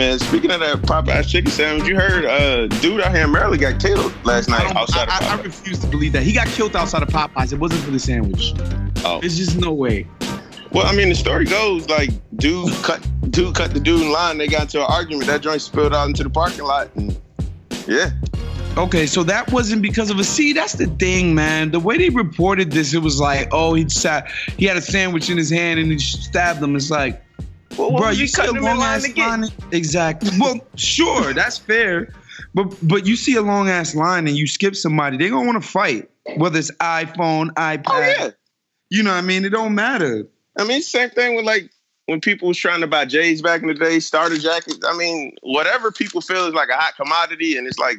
Man, speaking of that Popeyes chicken sandwich, you heard uh dude out here in Maryland got killed last night don't- outside I, of I, I refuse to believe that. He got killed outside of Popeyes. It wasn't for the sandwich. Oh. There's just no way. Well, I mean, the story goes like dude cut dude cut the dude in line. They got into an argument. That joint spilled out into the parking lot, and yeah, Okay, so that wasn't because of a see. That's the thing, man. The way they reported this, it was like, oh, he sat, he had a sandwich in his hand and he stabbed him. It's like, well, bro, you see a long ass line. Exactly. Well, sure, that's fair. But but you see a long ass line and you skip somebody, they gonna want to fight. Whether it's iPhone, iPad, Oh yeah, you know what I mean? It don't matter. I mean, same thing with like when people was trying to buy J's back in the day, starter jackets. I mean, whatever people feel is like a hot commodity and it's like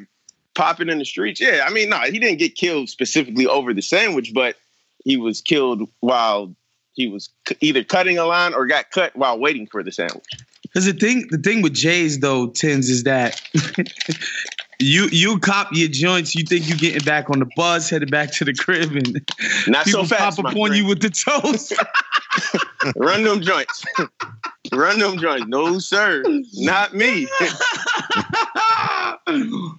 popping in the streets. Yeah, I mean, no, he didn't get killed specifically over the sandwich, but he was killed while he was c- either cutting a line or got cut while waiting for the sandwich. Because the thing, the thing with Jays though, Tins, is that you you cop your joints. You think you're getting back on the bus, headed back to the crib, and Not people so fast, pop up on you with the toast. Run them joints. Run them joints. No, sir. Not me.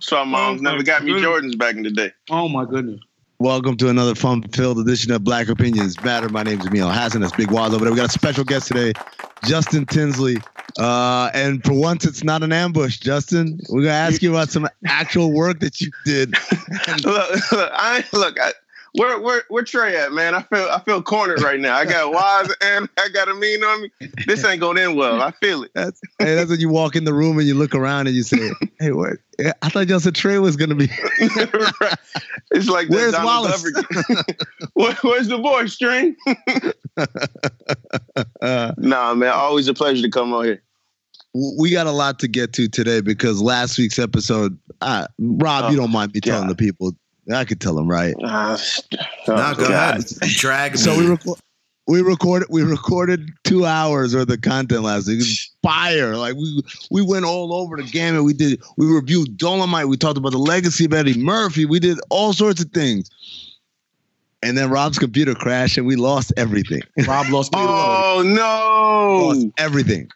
so my moms Oh, my never got me. Jordans back in the day. oh my goodness. Welcome to another fun-filled edition of Black Opinions Matter. My name is Amin Hassan. That's Big Waz over there. We got a special guest today, Justin Tinsley. Uh, and for once, it's not an ambush, Justin. We're gonna ask you about some actual work that you did. look, look, I look. I, where where where Trey at, man? I feel I feel cornered right now. I got Waz and I got Amin on me. This ain't going in well. I feel it. That's hey, that's when you walk in the room and you look around and you say, "Hey, what? I thought y'all said Trey was gonna be." It's like Where's Wallace? Where, where's the boy string? Uh, nah, man. Always a pleasure to come on here. we got a lot to get to today because last week's episode, uh, Rob, you Oh, don't mind me telling God. the people. I could tell them, right? No, oh, go God. ahead. Drag So me. we record. We recorded. We recorded two hours worth of content last week. It was fire! Like we we went all over the gamut. We did. We reviewed Dolemite. We talked about the legacy of Eddie Murphy. We did all sorts of things. And then Rob's computer crashed, and we lost everything. Rob lost. Oh no! lost everything.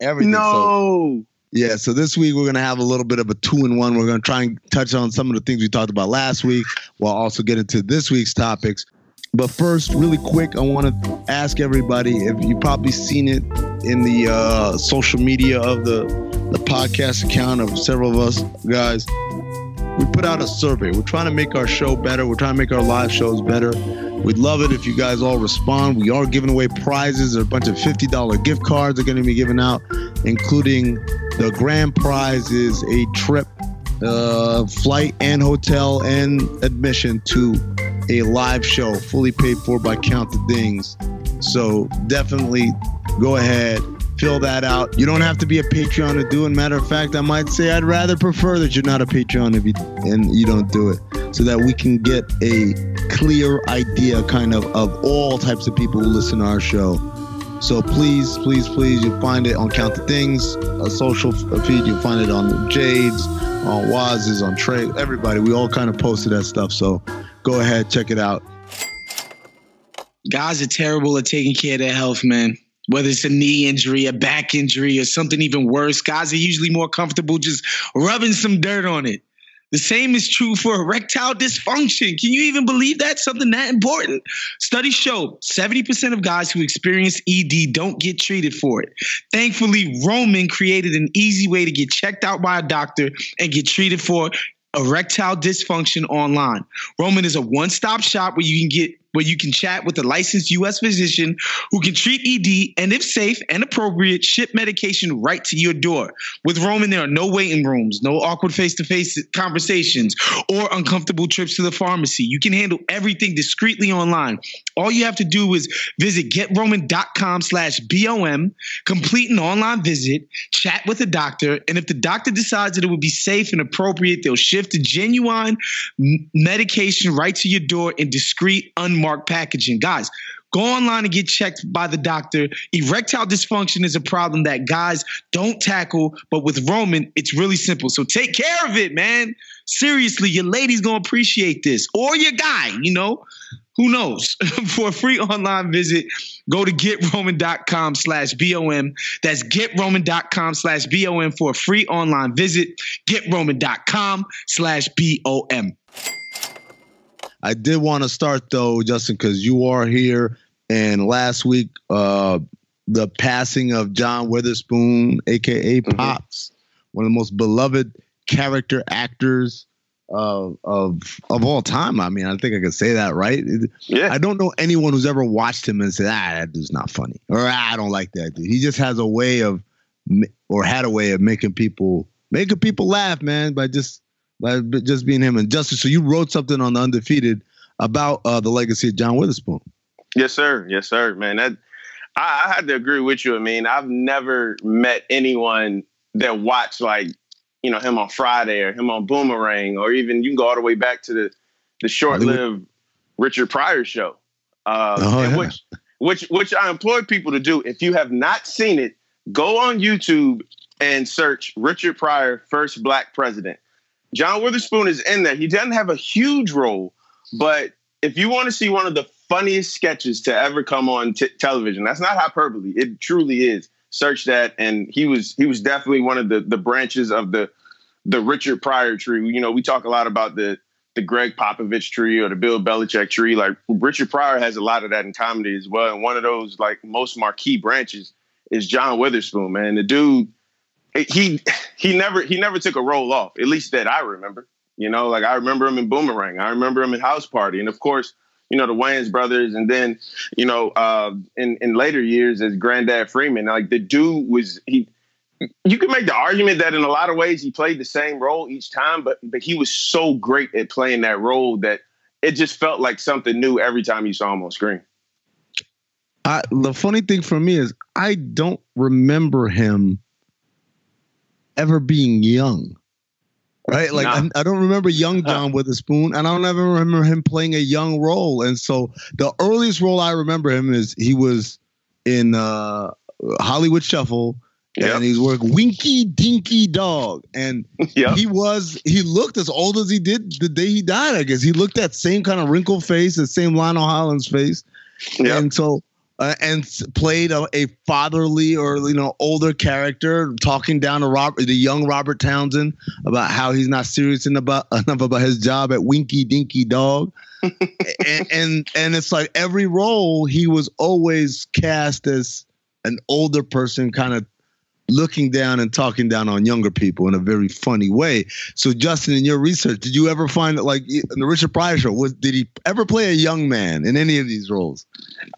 Everything. So, No. Yeah. So this week we're gonna have a little bit of a two in one. We're gonna try and touch on some of the things we talked about last week, while also get into this week's topics. But first, really quick, I want to ask everybody if you've probably seen it in the uh, social media of the the podcast account of several of us guys. We put out a survey. We're trying to make our show better. We're trying to make our live shows better. We'd love it if you guys all respond. We are giving away prizes. There are a bunch of $50 gift cards are going to be given out, including the grand prize is a trip, uh, flight and hotel and admission to a live show fully paid for by Count the Dings. So definitely go ahead, fill that out. You don't have to be a Patreon to do it. Matter of fact, I might say I'd rather prefer that you're not a Patreon if you and you don't do it, so that we can get a clear idea, kind of, of all types of people who listen to our show. So please, please, please, you'll find it on Count the Dings, a social feed. You'll find it on Jade's, on Waz's, on Trey. Everybody, we all kind of posted that stuff. So go ahead, check it out. Guys are terrible at taking care of their health, man. Whether it's a knee injury, a back injury, or something even worse, guys are usually more comfortable just rubbing some dirt on it. The same is true for erectile dysfunction. Can you even believe that? Something that important? Studies show 70% of guys who experience ED don't get treated for it. Thankfully, Roman created an easy way to get checked out by a doctor and get treated for erectile dysfunction online. Roman is a one-stop shop where you can get where you can chat with a licensed U.S. physician who can treat ED and, if safe and appropriate, ship medication right to your door. With Roman, there are no waiting rooms, no awkward face-to-face conversations, or uncomfortable trips to the pharmacy. You can handle everything discreetly online. All you have to do is visit getroman.com slash BOM, complete an online visit, chat with a doctor, and if the doctor decides that it would be safe and appropriate, they'll shift a genuine medication right to your door in discreet, unmarked packaging. Guys, go online and get checked by the doctor. Erectile dysfunction is a problem that guys don't tackle, but with Roman, it's really simple. So take care of it, man. Seriously, your lady's gonna appreciate this, or your guy, you know. Who knows? For a free online visit, go to getroman.com slash BOM. That's getroman.com slash BOM for a free online visit. Getroman.com slash BOM. I did want to start though, Justin, because you are here. And last week, uh, the passing of John Witherspoon, aka Mm-hmm. Pops, one of the most beloved character actors of of of all time. I mean, I think I could say that, right? Yeah. I don't know anyone who's ever watched him and said, "Ah, that dude's not funny," or "Ah, "I don't like that dude." He just has a way of, or had a way of making people making people laugh, man, by just by just being him. And Justin. so you wrote something on the Undefeated about uh, the legacy of John Witherspoon. Yes, sir. Yes, sir. Man, that I, I had to agree with you. I mean, I've never met anyone that watched like you know him on Friday or him on Boomerang, or even you can go all the way back to the the short-lived Richard Pryor show, uh, Oh, yeah. which which which I implore people to do. If you have not seen it, go on YouTube and search Richard Pryor, first black president. John Witherspoon is in there. He doesn't have a huge role, but if you want to see one of the funniest sketches to ever come on t- television, that's not hyperbole. It truly is. Search that, and he was he was definitely one of the the branches of the the Richard Pryor tree. You know, we talk a lot about the the Gregg Popovich tree or the Bill Belichick tree. Like Richard Pryor has a lot of that in comedy as well. And one of those like most marquee branches is John Witherspoon. Man, the dude he he never he never took a role off. At least that I remember. You know, like I remember him in Boomerang. I remember him in House Party, and of course, you know the Wayans brothers, and then you know uh, in in later years as Granddad Freeman. Like the dude was he. You can make the argument that in a lot of ways he played the same role each time, but but he was so great at playing that role that it just felt like something new every time you saw him on screen. The funny thing for me is I don't remember him ever being young. Right? Like Nah. I, I don't remember young John Witherspoon, and I don't ever remember him playing a young role. And so the earliest role I remember him is he was in uh, Hollywood Shuffle, Yep. and he's working Winky Dinky Dog, and Yeah, he was he looked as old as he did the day he died. I guess he looked that same kind of wrinkled face, the same Lionel Hollins face, yeah. and so uh, and played a, a fatherly or you know older character, talking down to Robert, the young Robert Townsend about how he's not serious enough about enough about his job at Winky Dinky Dog, and, and and it's like every role he was always cast as an older person, kind of looking down and talking down on younger people in a very funny way. So, Justin, in your research, did you ever find that, like, in the Richard Pryor show, was did he ever play a young man in any of these roles?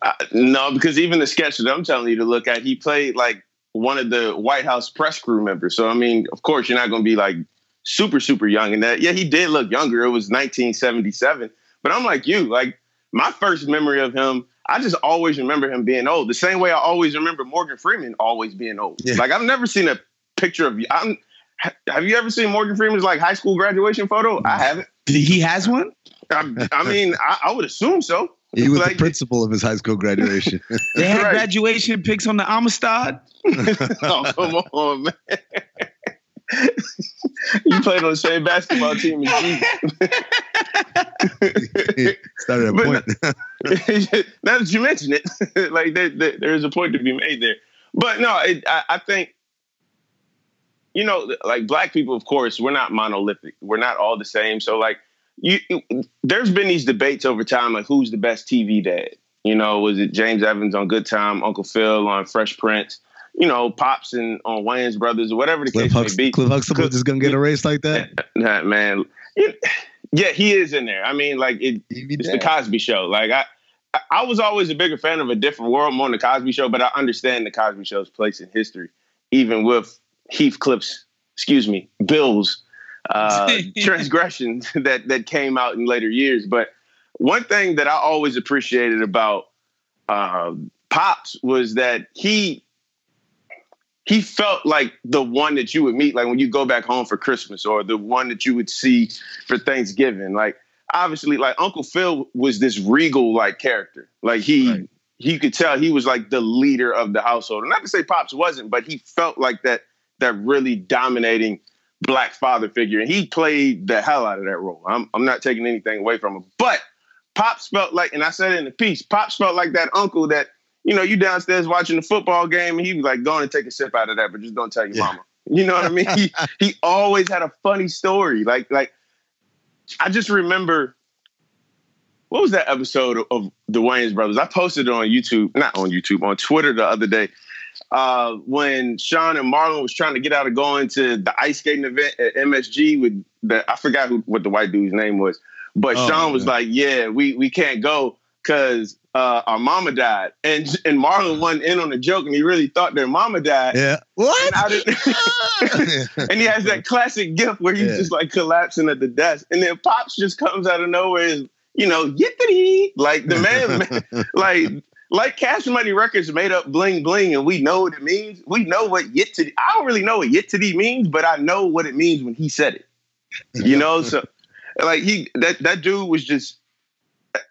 Uh, no, because even the sketch that I'm telling you to look at, he played like one of the White House press crew members. So I mean, of course, you're not going to be like super super young in that. Yeah, he did look younger. It was 1977, but I'm like you. Like my first memory of him, I just always remember him being old. The same way I always remember Morgan Freeman always being old. Yeah. Like I've never seen a picture of you. I'm, have you ever seen Morgan Freeman's like high school graduation photo? I haven't. He has one. I, I mean, I, I would assume so. He was Like- the principal of his high school graduation. They had Right. graduation pics on the Amistad. oh, come on, man. you played on the same basketball team as Jesus. Started a But point. now that you mention it, like there, there, there is a point to be made there. But no, it, I, I think you know, like black people, of course, we're not monolithic. We're not all the same. So like, you, there's been these debates over time, like who's the best TV dad? You know, was it James Evans on Good Time, Uncle Phil on Fresh Prince? You know, Pops and on Wayans Brothers, or whatever the Cliff, case Hux- may be. Cliff Huxtable Cliff- just gonna get a race like that. Nah, man. Yeah, he is in there. I mean, like it, it's damned. the Cosby Show. Like I, I- I was always a bigger fan of a different world more than the Cosby Show, but I understand the Cosby Show's place in history, even with Heathcliff's, excuse me, Bill's uh, transgressions that that came out in later years. But one thing that I always appreciated about uh, Pops was that he he felt like the one that you would meet, like when you go back home for Christmas, or the one that you would see for Thanksgiving. Like obviously, like Uncle Phil was this regal like character. Like he Right. he could tell he was like the leader of the household. Not to say Pops wasn't, but he felt like that that really dominating black father figure, and he played the hell out of that role. I'm I'm not taking anything away from him, but Pops felt like, and I said it in the piece, Pops felt like that uncle that you know you downstairs watching the football game, and he was like, "Go on and take a sip out of that, but just don't tell your Yeah. mama." You know what I mean? he he always had a funny story. Like like I just remember what was that episode of, of the Wayans Brothers? I posted it on YouTube, not on YouTube, on Twitter the other day. Uh, when Sean and Marlon was trying to get out of going to the ice skating event at MSG with the I forgot who what the white dude's name was, but Oh, Sean was yeah. like, "Yeah, we we can't go because uh, our mama died," and and Marlon wasn't in on the joke, and he really thought their mama died. Yeah. What? And, and he has that classic gift where he's Yeah. just like collapsing at the desk, and then Pops just comes out of nowhere, and, you know, yippity, like the man, like like Cash Money Records made up bling bling, and we know what it means. We know what yittity. I don't really know what yittity means, but I know what it means when he said it. You know, so like he that that dude was just.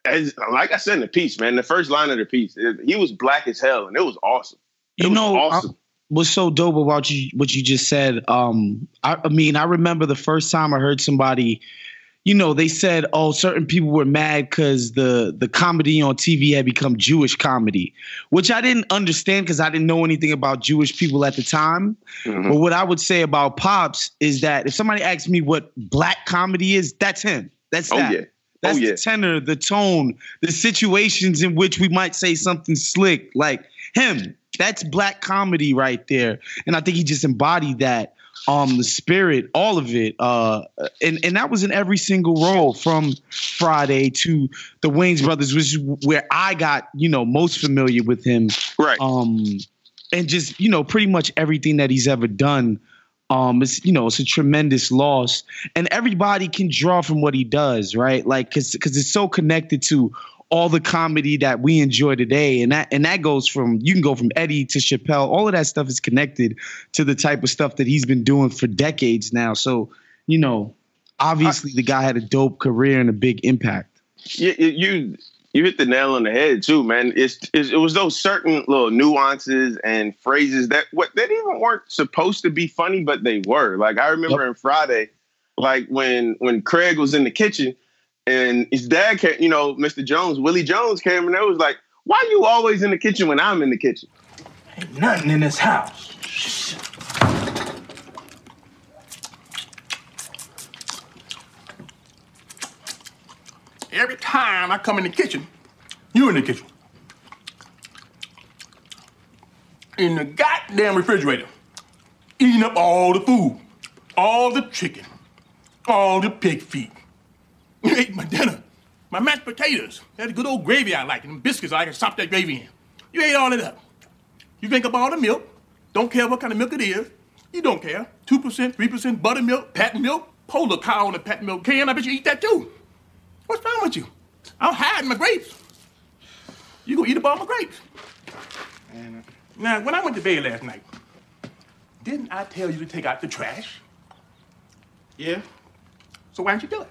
As, like I said in the piece, man, the first line of the piece, it- he was black as hell, and it was awesome. It You was know, awesome. what's so dope about you what you just said um I, I mean i remember the first time i heard somebody you know they said oh certain people were mad because the the comedy on tv had become jewish comedy which i didn't understand because i didn't know anything about jewish people at the time Mhm. but what i would say about pops is that if somebody asks me what black comedy is that's him that's Oh that yeah. That's oh yeah. the tenor, the tone, the situations in which we might say something slick, like him. That's black comedy right there, and I think he just embodied that. Um, the spirit, all of it, uh, and and that was in every single role from Friday to the Wayans Brothers, which is where I got you know most familiar with him Right. um and just you know pretty much everything that he's ever done um it's you know it's a tremendous loss. And everybody can draw from what he does right? Like because because it's so connected to all the comedy that we enjoy today. And that and that goes from you can go from eddie to chappelle. All of that stuff is connected to the type of stuff that he's been doing for decades now. So you know obviously the guy had a dope career and a big impact. You, you you hit the nail on the head too, man. It's, it's it was those certain little nuances and phrases that what that even weren't supposed to be funny, but they were. Like I remember in Friday, like when when Craig was in the kitchen and his dad came, you know, Mr. Jones, Willie Jones came and it was like, why you always in the kitchen when I'm in the kitchen? Ain't nothing in this house. Every time I come in the kitchen, you in the kitchen. In the goddamn refrigerator, eating up all the food, all the chicken, all the pig feet. You ate my dinner, my mashed potatoes, that good old gravy I like, and them biscuits I can stop that gravy in. You ate all of that. You drink up all the milk. Don't care what kind of milk it is. You don't care. 2%, 3% buttermilk, patent milk, polar cow on the patent milk can. I bet you eat that too. What's wrong with you? I'm hiding my grapes. you gonna eat up all my grapes. Now, when I went to bed last night, didn't I tell you to take out the trash? Yeah. So why didn't you do it?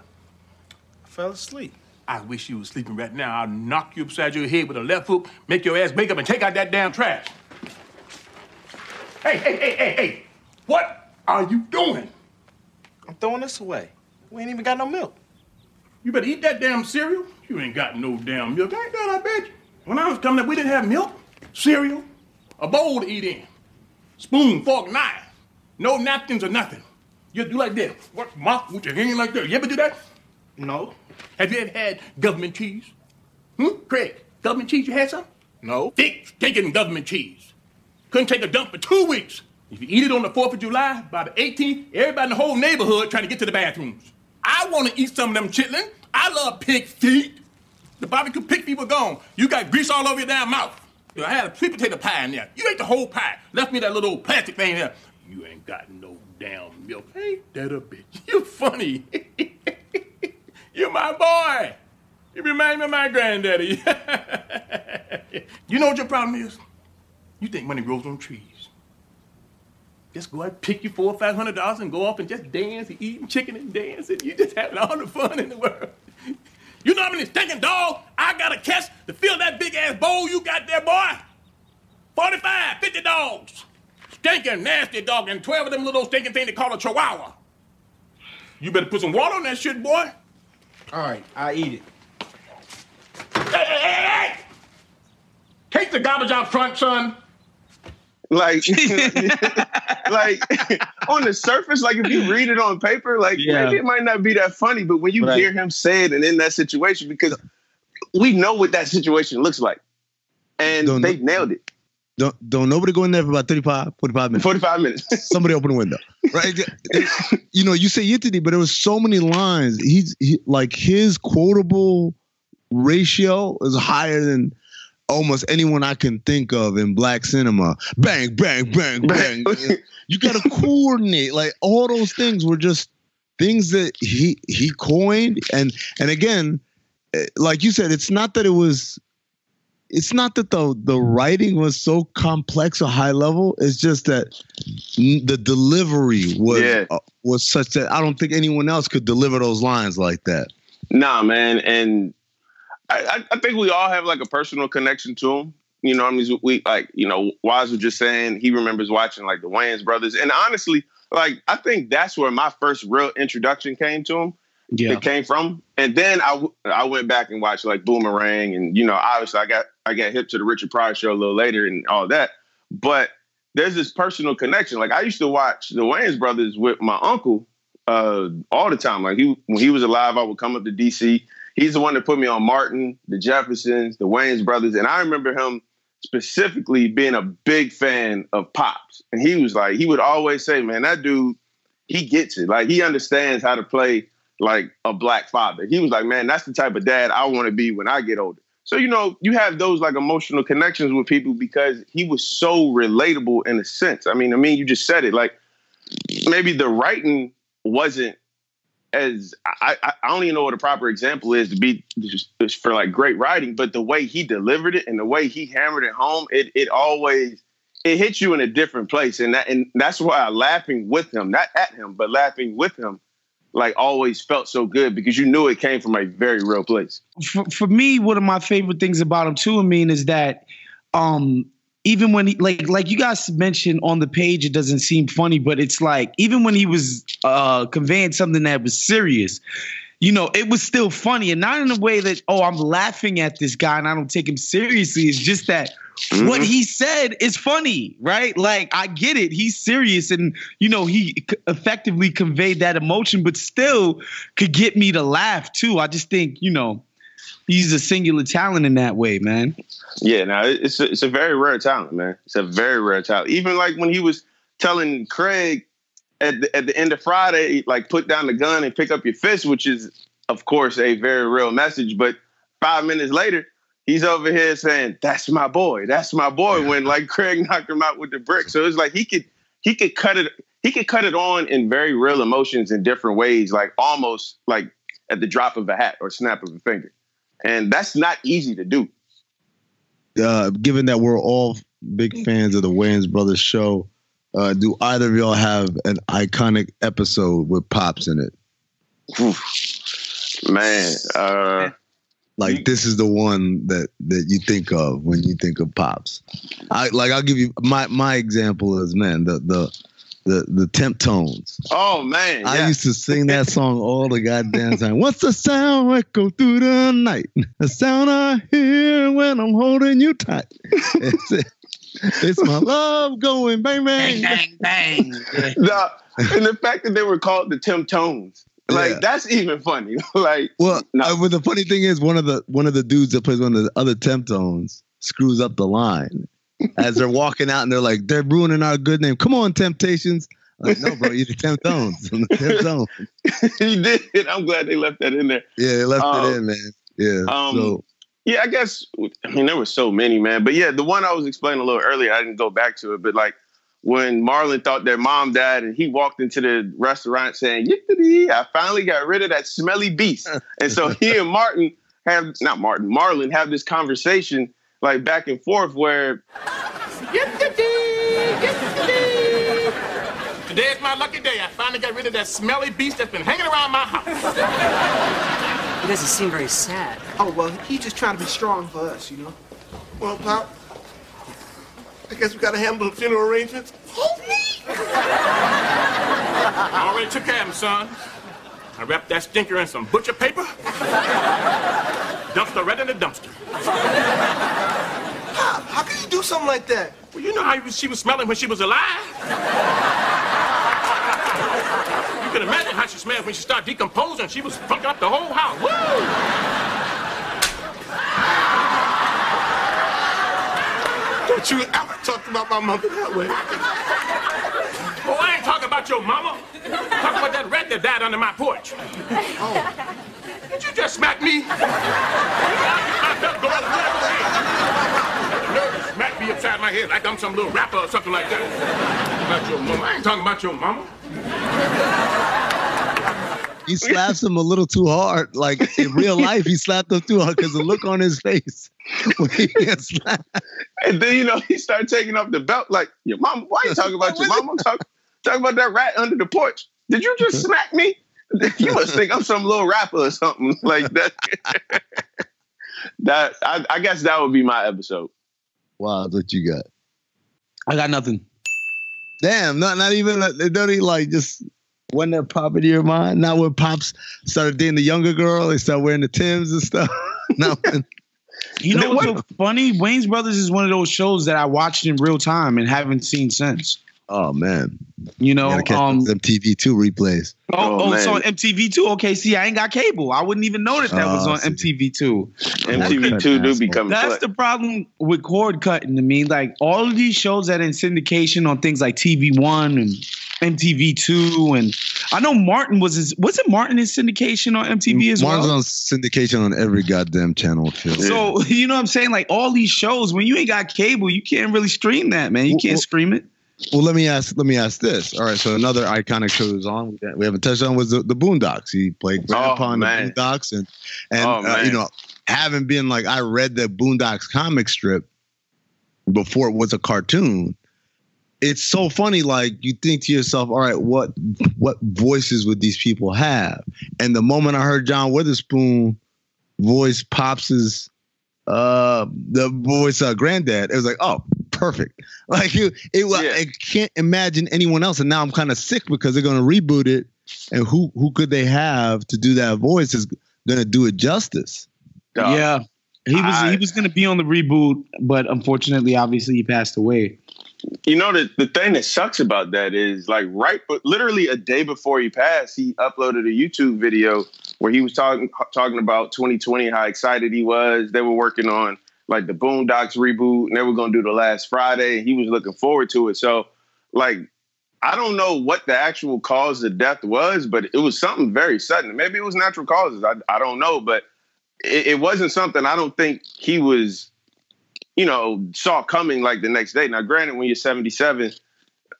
I fell asleep. I wish you was sleeping right now. I'll knock you upside your head with a left hook, make your ass wake up and take out that damn trash. Hey, hey, hey, hey, hey! What are you doing? I'm throwing this away. We ain't even got no milk. You better eat that damn cereal. You ain't got no damn milk. I Ain't that I bet you? When I was coming up, we didn't have milk, cereal, a bowl to eat in, spoon, fork, knife, no napkins or nothing. You do like this. What mouth with your hand like that? You ever do that? No. Have you ever had government cheese? Hmm? Craig, government cheese, you had some? No. Thick, stinking government cheese. Couldn't take a dump for two weeks. If you eat it on the 4th of July, by the 18th, everybody in the whole neighborhood trying to get to the bathrooms. I want to eat some of them chitlin. I love pig feet. The barbecue pig feet were gone. You got grease all over your damn mouth. You I had a sweet potato pie in there. You ate the whole pie. Left me that little old plastic thing there. You ain't got no damn milk. Ain't that a bitch? You funny. You're my boy. You remind me of my granddaddy. you know what your problem is? You think money grows on trees. Just go out, pick you four or five hundred dollars and go off and just dance and eating chicken and dance and you just having all the fun in the world. You know how many stinking dogs I gotta catch to fill that big ass bowl you got there, boy? 45, 50 dogs. Stinking, nasty dog, and 12 of them little stinking thing they call a chihuahua. You better put some water on that shit, boy. All right, I eat it. Hey, hey, hey, hey! Take the garbage out front, son. Like, like on the surface, like if you read it on paper, like Yeah. maybe it might not be that funny, but when you Right. hear him say it and in that situation, because we know what that situation looks like, and Don't- they nailed it. Don't don't nobody go in there for about 35, 45 minutes. 45 minutes. Somebody open the window. Right? you know, you say Yitty, but there was so many lines. He's he, like his quotable ratio is higher than almost anyone I can think of in black cinema. Bang, bang, bang, bang. you gotta coordinate. Like all those things were just things that he he coined. And and again, eh, like you said, it's not that it was it's not that the the writing was so complex or high level. It's just that the delivery was Yeah. uh, was such that I don't think anyone else could deliver those lines like that. Nah, man, and I, I, think we all have like a personal connection to him. You know, I mean, we like, you know, Waz was just saying he remembers watching like the Wayans brothers, and honestly, like I think that's where my first real introduction came to him. Yeah. It came from, and then I w- I went back and watched like Boomerang, and you know, obviously I got I got hip to the Richard Pryor show a little later and all that, but there's this personal connection. Like I used to watch the Wayans brothers with my uncle uh, all the time. Like he when he was alive, I would come up to DC. He's the one that put me on Martin, the Jeffersons, the Wayans brothers, and I remember him specifically being a big fan of Pops. And he was like, he would always say, "Man, that dude, he gets it. Like he understands how to play like a black father." He was like, "Man, that's the type of dad I want to be when I get older." So you know, you have those like emotional connections with people because he was so relatable in a sense. I mean, I mean, you just said it. Like maybe the writing wasn't as I, I don't even know what a proper example is to be for like great writing, but the way he delivered it and the way he hammered it home, it it always it hits you in a different place, and that and that's why laughing with him, not at him, but laughing with him, like always felt so good because you knew it came from a very real place. for, for me, one of my favorite things about him too, I mean, is that um even when he like like you guys mentioned on the page, it doesn't seem funny, but it's like even when he was uh conveying something that was serious, you know, it was still funny and not in a way that, oh, I'm laughing at this guy and I don't take him seriously. It's just that what he said is funny, right? Like I get it. He's serious and you know, he c- effectively conveyed that emotion, but still could get me to laugh too. I just think, you know, he's a singular talent in that way, man. Yeah, now it's a, it's a very rare talent, man. It's a very rare talent. Even like when he was telling Craig at the, at the end of Friday, like put down the gun and pick up your fist, which is of course a very real message. But five minutes later, he's over here saying, "That's my boy. That's my boy." When like Craig knocked him out with the brick, so it's like he could he could cut it he could cut it on in very real emotions in different ways, like almost like at the drop of a hat or snap of a finger, and that's not easy to do. uh, given that we're all big fans of the Wayans Brothers show, uh, do either of y'all have an iconic episode with Pops in it? Man, uh, like this is the one that that you think of when you think of Pops. I like I'll give you my my example is man the the the the temp tones. Oh man, I yeah. used to sing that song all the goddamn time. What's the sound echo through the night? The sound I hear when I'm holding you tight. It's, it's my love going bang bang bang bang. the, and the fact that they were called the Tim Tones, like Yeah. that's even funny. like, Well, uh, but the funny thing is, one of the one of the dudes that plays one of the other temp tones screws up the line as they're walking out, and they're like, "They're ruining our good name." Come on, Temptations. Like, no, bro, you're the temp the temp tones. he did. I'm glad they left that in there. Yeah, they left Um, it in, man. Yeah. Um, so Yeah, I guess. I mean, there were so many, man. But yeah, the one I was explaining a little earlier, I didn't go back to it, but like when Marlon thought their mom died, and he walked into the restaurant saying, "Yippee! I finally got rid of that smelly beast." and so he and Martin have not Martin, Marlon have this conversation like back and forth where Today is my lucky day. I finally got rid of that smelly beast that's been hanging around my house. He doesn't seem very sad. Oh, well, he's just trying to be strong for us, you know? Well, Pop, I guess we gotta handle the funeral arrangements. I already took care of him, son. I wrapped that stinker in some butcher paper. Dumpster right in the dumpster. Pop, how can you do something like that? Well, you know how she was smelling when she was alive. You can imagine how she smelled when she started decomposing. She was funking up the whole house. Woo! Don't you ever talk about my mother that way. Oh, I ain't talking about your mama. Talking about that rat that died under my porch. Oh. Did you just smack me? I felt going the nerve smack me upside my head like I'm some little rapper or something like that. About your mama. I ain't talking about your mama. he slaps him a little too hard. Like in real life, he slapped him too hard because the look on his face when he gets slapped. And then you know he started taking off the belt like your mom. Why are you talking about your mom? I'm talking talking about that rat under the porch. Did you just smack me? You must think I'm some little rapper or something like that. that I, I guess that would be my episode. Wow, what you got? I got nothing. Damn, not not even uh, they don't even like just when that pop into your mind. Not when pops started dating the younger girl, they started wearing the Tims and stuff. Not when, You know what's so funny? Wayans Brothers is one of those shows that I watched in real time and haven't seen since. Oh man, You know, gotta catch um, MTV two replays. Oh, Oh, oh, it's on MTV two. Okay, see, I ain't got cable. I wouldn't even know that that was Oh, on see. MTV two. MTV two do become That's the problem with cord cutting to me. Like all of these shows that are in syndication on things like TV One and MTV Two, and I know Martin was his. Was it Martin in syndication on MTV as Martin's well? Martin's on syndication on every goddamn channel. Phil. So you know what I'm saying? Like all these shows, when you ain't got cable, you can't really stream that, man. You can't Well, stream it. Well, let me ask. Let me ask this. All right. So another iconic show is on. We haven't touched on was the, the Boondocks. He played Grandpa in the. Boondocks, and and Oh, uh, you know, having been like I read the Boondocks comic strip before it was a cartoon. It's so funny. Like you think to yourself, all right, what what voices would these people have? And the moment I heard John Witherspoon voice Pops's uh the voice uh granddad, it was like, oh, perfect. Like you it was I can't imagine anyone else. And now I'm kind of sick because they're gonna reboot it. And who who could they have to do that voice is gonna do it justice. yeah, he was I- he was gonna be on the reboot, but unfortunately, obviously, he passed away. You know the the thing that sucks about that is like right, but literally a day before he passed, he uploaded a YouTube video where he was talking talking about 2020, how excited he was. They were working on like the Boondocks reboot, and they were to do the last Friday. He was looking forward to it. So, like, I don't know what the actual cause of death was, but it was something very sudden. Maybe it was natural causes. I I don't know, but it, it wasn't something I don't think he was you know, saw coming like the next day. Now, granted, when you're 77,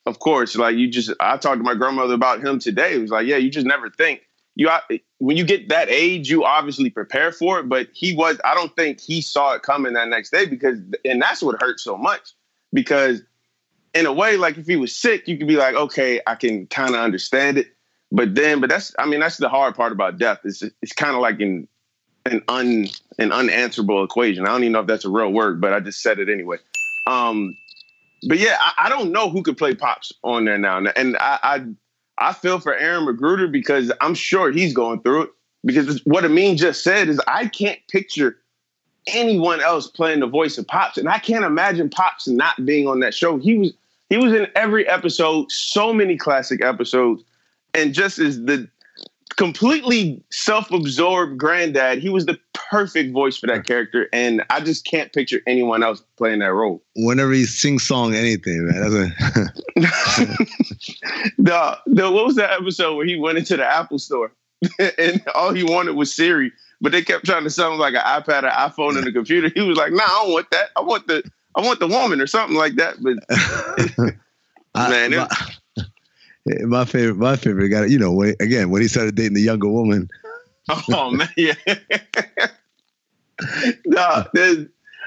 of course, like you just, I talked to my grandmother about him today. It was like, yeah, you just never think you when you get that age, you obviously prepare for it. But he was, I don't think he saw it coming that next day because, and that's what hurt so much because in a way, like if he was sick, you could be like, okay, I can kind of understand it. But then, but that's, I mean, that's the hard part about death. It's it's kind of like an an un an unanswerable equation. I don't even know if that's a real word, but I just said it anyway. Um, but yeah, I, I don't know who could play pops on there now, and I, I I feel for Aaron McGruder because I'm sure he's going through it. Because what Amin just said is I can't picture anyone else playing the voice of Pops, and I can't imagine Pops not being on that show. He was he was in every episode, so many classic episodes, and just as the completely self-absorbed granddad, he was the perfect voice for that character, and I just can't picture anyone else playing that role. Whenever he sings song anything, man. That's a the, the what was that episode where he went into the Apple store and all he wanted was Siri, but they kept trying to sell him like an iPad, an iPhone, and a computer. He was like, "Nah, I don't want that. I want the I want the woman or something like that." But man, I, my, my, favorite, my favorite guy. You know, when, again when he started dating the younger woman. Oh man, yeah. nah,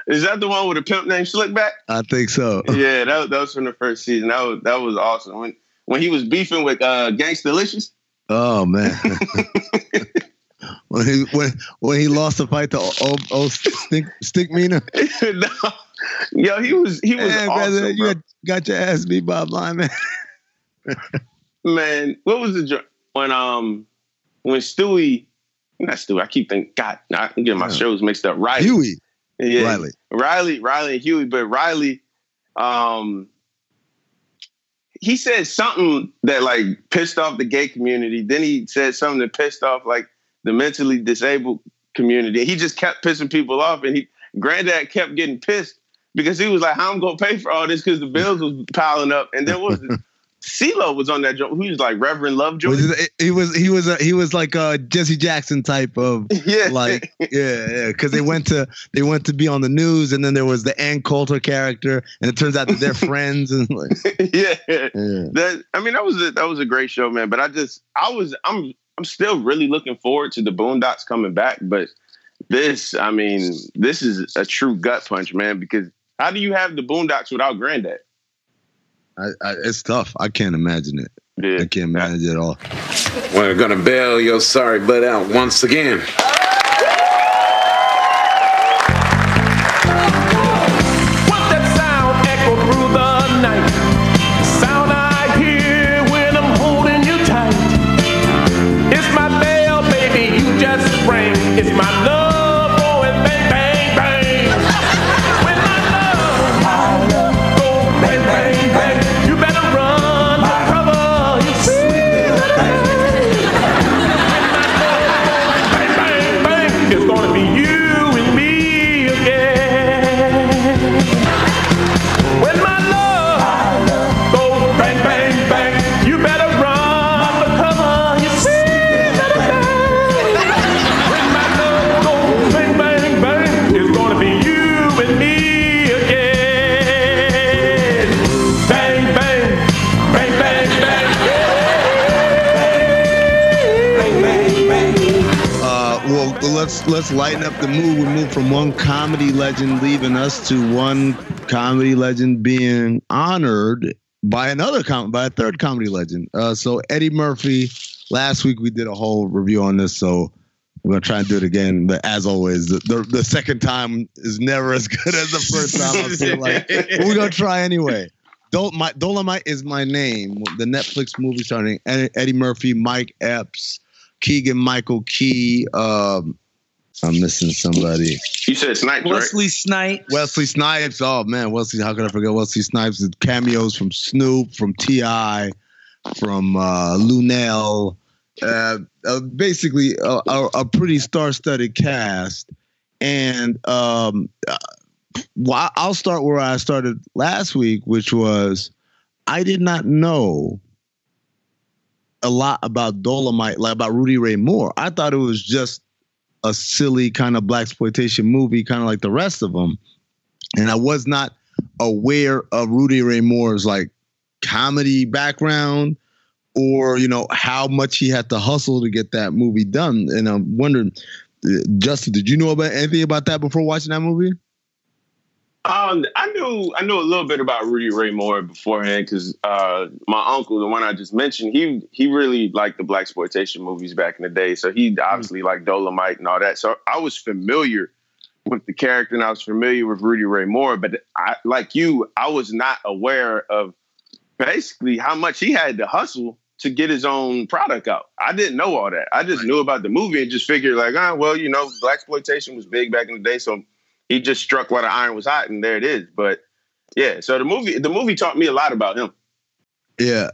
is that the one with a pimp named Slickback? I think so. Yeah, that, that was from the first season. That was that was awesome. When when he was beefing with uh Delicious. Oh man. when he when when he lost the fight to old, old stick Stinkmeaner. no. Yo, he was he was hey, awesome, brother, You got, got, your ass beat by a blind man. man, what was the when um when Stewie not Stewie, I keep thinking God, I'm getting my shows mixed up. Right. Huey. Yeah, Riley, Riley, Riley, and Huey. But Riley, um, he said something that like pissed off the gay community. Then he said something that pissed off like the mentally disabled community. He just kept pissing people off, and he granddad kept getting pissed because he was like, "How I'm gonna pay for all this?" Because the bills was piling up, and there was CeeLo was on that joint. He was like Reverend Lovejoy. He was he was he was like a Jesse Jackson type of yeah like yeah yeah because they went to they went to be on the news and then there was the Ann Coulter character and it turns out that they're friends and like yeah. yeah that I mean that was a, that was a great show man but I just I was I'm I'm still really looking forward to the Boondocks coming back but this I mean this is a true gut punch man because how do you have the Boondocks without Granddad? I, I, it's tough. I can't imagine it. Yeah. I can't manage it at all. We're gonna bail your sorry butt out once again. Let's lighten up the mood. We move from one comedy legend leaving us to one comedy legend being honored by another com- by a third comedy legend. Uh, so Eddie Murphy. Last week we did a whole review on this, so we're gonna try and do it again. But as always, the, the, the second time is never as good as the first time. I feel like but we're gonna try anyway. My, Dolemite is my name. The Netflix movie starring Eddie Murphy, Mike Epps, Keegan Michael Key, um, I'm missing somebody. You said Snipes, Wesley right? Snipes. Wesley Snipes. Oh man, Wesley. How could I forget Wesley Snipes? Cameos from Snoop, from T.I., from uh, Luenell. Uh, uh, basically, a, a, a, pretty star-studded cast. And um, uh, well, I'll start where I started last week, which was I did not know a lot about Dolemite, like about Rudy Ray Moore. I thought it was just a silly kind of black exploitation movie, kind of like the rest of them. And I was not aware of Rudy Ray Moore's like comedy background or you know how much he had to hustle to get that movie done. And I'm wondering, uh, Justin, did you know about anything about that before watching that movie? Um, I knew I knew a little bit about Rudy Ray Moore beforehand because uh, my uncle, the one I just mentioned, he he really liked the black exploitation movies back in the day. So he obviously liked Dolemite and all that. So I was familiar with the character and I was familiar with Rudy Ray Moore. But I, like you, I was not aware of basically how much he had to hustle to get his own product out. I didn't know all that. I just knew about the movie and just figured like, ah, well, you know, black exploitation was big back in the day, so he just struck while the iron was hot, and there it is. But yeah, so the movie the movie taught me a lot about him. Yeah,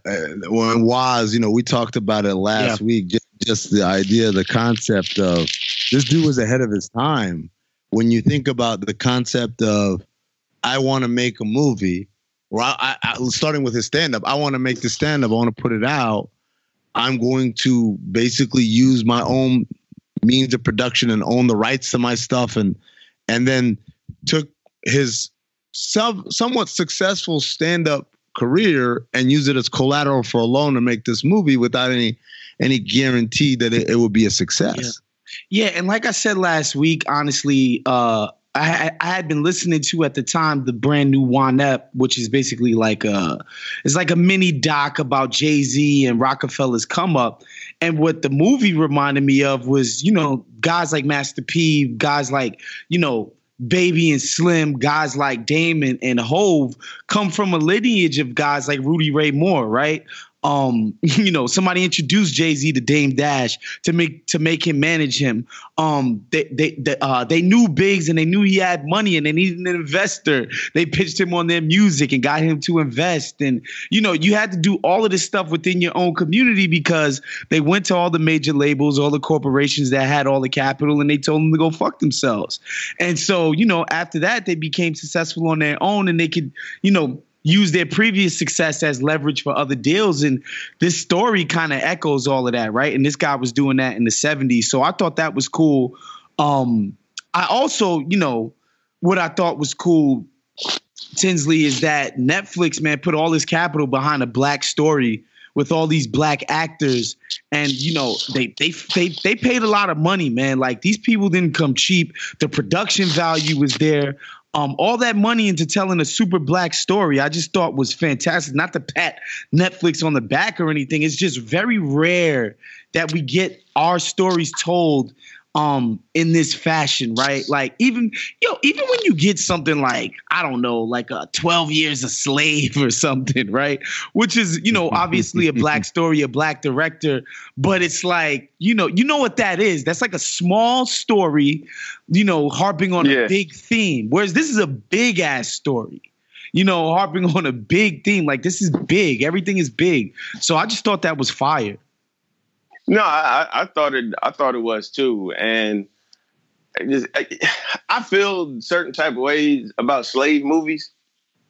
well, and Waz, you know, we talked about it last Yeah. week. Just, just the idea, the concept of this dude was ahead of his time. When you think about the concept of, I want to make a movie, or I, I, I starting with his stand up, I want to make the stand up, I want to put it out. I'm going to basically use my own means of production and own the rights to my stuff, and and then took his somewhat successful stand up career and use it as collateral for a loan to make this movie without any any guarantee that it, it would be a success. Yeah, and like I said last week, honestly, uh, I, I had been listening to at the time the brand new One Up, which is basically like a it's like a mini doc about Jay Z and Roc-A-Fella's come up. And what the movie reminded me of was, you know, guys like Master P, guys like, you know, Baby and Slim, guys like Damon and Hov come from a lineage of guys like Rudy Ray Moore, right? Um, you know, somebody introduced Jay Z to Dame Dash to make to make him manage him. Um, they they they, uh, they knew Biggs and they knew he had money and they needed an investor. They pitched him on their music and got him to invest. And you know, you had to do all of this stuff within your own community because they went to all the major labels, all the corporations that had all the capital, and they told them to go fuck themselves. And so, you know, after that, they became successful on their own and they could, you know, use their previous success as leverage for other deals. And this story kind of echoes all of that, right? And this guy was doing that in the 70s. So I thought that was cool. Um, I also, you know, what I thought was cool, Tinsley, is that Netflix, man, put all this capital behind a black story with all these black actors and you know they they they they paid a lot of money man like these people didn't come cheap the production value was there um, all that money into telling a super black story, I just thought was fantastic. Not to pat Netflix on the back or anything. It's just very rare that we get our stories told um in this fashion, right? Like even yo, even when you get something like I don't know, like a 12 years a slave or something, right? Which is, you know, obviously a black story, a black director, but it's like, you know, you know what that is. That's like a small story, you know, harping on a big theme. Whereas this is a big ass story. You know, harping on a big theme. Like this is big. Everything is big. So I just thought that was fire. No, I, I thought it. I thought it was too, and I just I, I feel certain type of ways about slave movies,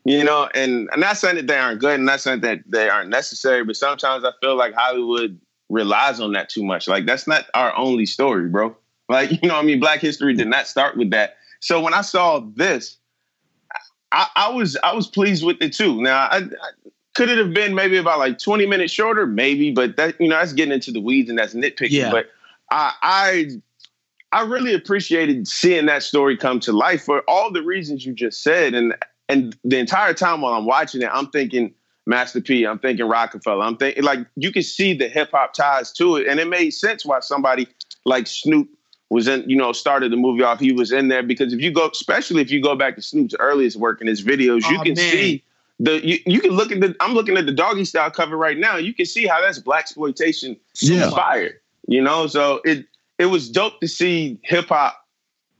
you know. And I'm not saying that they aren't good, and not saying that they aren't necessary, but sometimes I feel like Hollywood relies on that too much. Like that's not our only story, bro. Like you know, I mean, Black history did not start with that. So when I saw this, I, I was I was pleased with it too. Now I could it have been maybe about like 20 minutes shorter? Maybe, but that you know that's getting into the weeds and that's nitpicking. Yeah. But I I I really appreciated seeing that story come to life for all the reasons you just said. And and the entire time while I'm watching it, I'm thinking Master P, I'm thinking Roc-A-Fella. I'm thinking like you can see the hip hop ties to it. And it made sense why somebody like Snoop was in, you know, started the movie off. He was in there because if you go, especially if you go back to Snoop's earliest work in his videos, you Aw, can man. see the you, you can look at the I'm looking at the Doggystyle cover right now. You can see how that's blaxploitation Yeah. inspired. You know, so it it was dope to see hip hop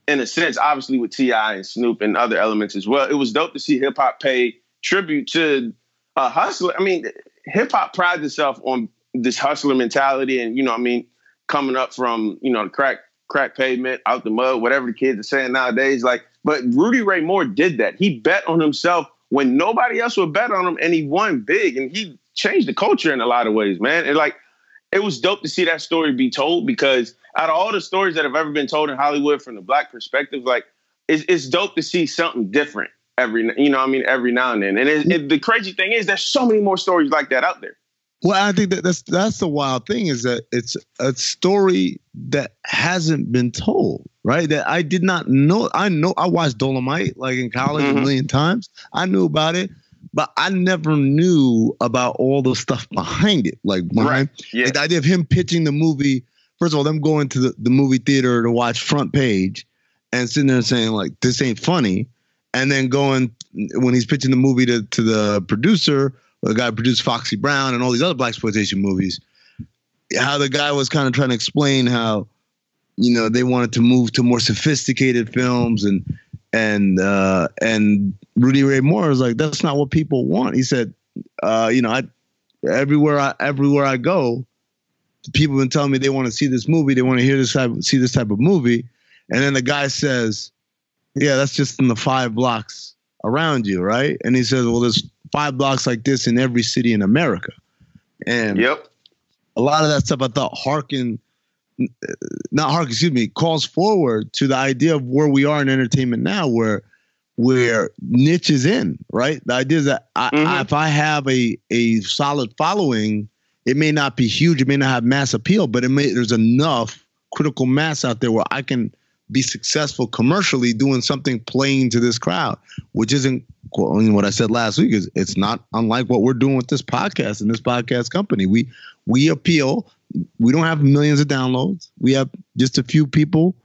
in a sense, obviously with T.I. and Snoop and other elements as well. It was dope to see hip hop pay tribute to a hustler. I mean, hip hop prides itself on this hustler mentality, and you know, I mean, coming up from you know the crack crack pavement, out the mud, whatever the kids are saying nowadays. Like, but Rudy Ray Moore did that. He bet on himself when nobody else would bet on him, and he won big, and he changed the culture in a lot of ways, man. And like, it was dope to see that story be told because out of all the stories that have ever been told in Hollywood from the black perspective, like it's, it's dope to see something different every, you know, I mean, every now and then. And it, it, the crazy thing is, there's so many more stories like that out there. Well, I think that that's that's the wild thing is that it's a story that hasn't been told, right? That I did not know. I know I watched Dolemite like in college a Mhm. million times. I knew about it, but I never knew about all the stuff behind it. Like behind Yeah. like the idea of him pitching the movie. First of all, them going to the, the movie theater to watch front page and sitting there saying like this ain't funny, and then going when he's pitching the movie to to the producer, the guy who produced Foxy Brown and all these other blaxploitation movies. How the guy was kind of trying to explain how you know they wanted to move to more sophisticated films and and uh and Rudy Ray Moore was like that's not what people want. He said, uh, you know, I everywhere I everywhere I go, people have been telling me they want to see this movie, they want to hear this type see this type of movie, and then the guy says, "Yeah, that's just in the five blocks around you, right?" And he says, "Well, there's five blocks like this in every city in America," and Yep. a lot of that stuff I thought harken, not harken, excuse me, calls forward to the idea of where we are in entertainment now, where where niche is in, right? The idea is that I, I, if I have a a solid following, it may not be huge, it may not have mass appeal, but it may there's enough critical mass out there where I can be successful commercially doing something playing to this crowd, which isn't mean, what I said last week is it's not unlike what we're doing with this podcast and this podcast company. We we appeal. We don't have millions of downloads. We have just a few people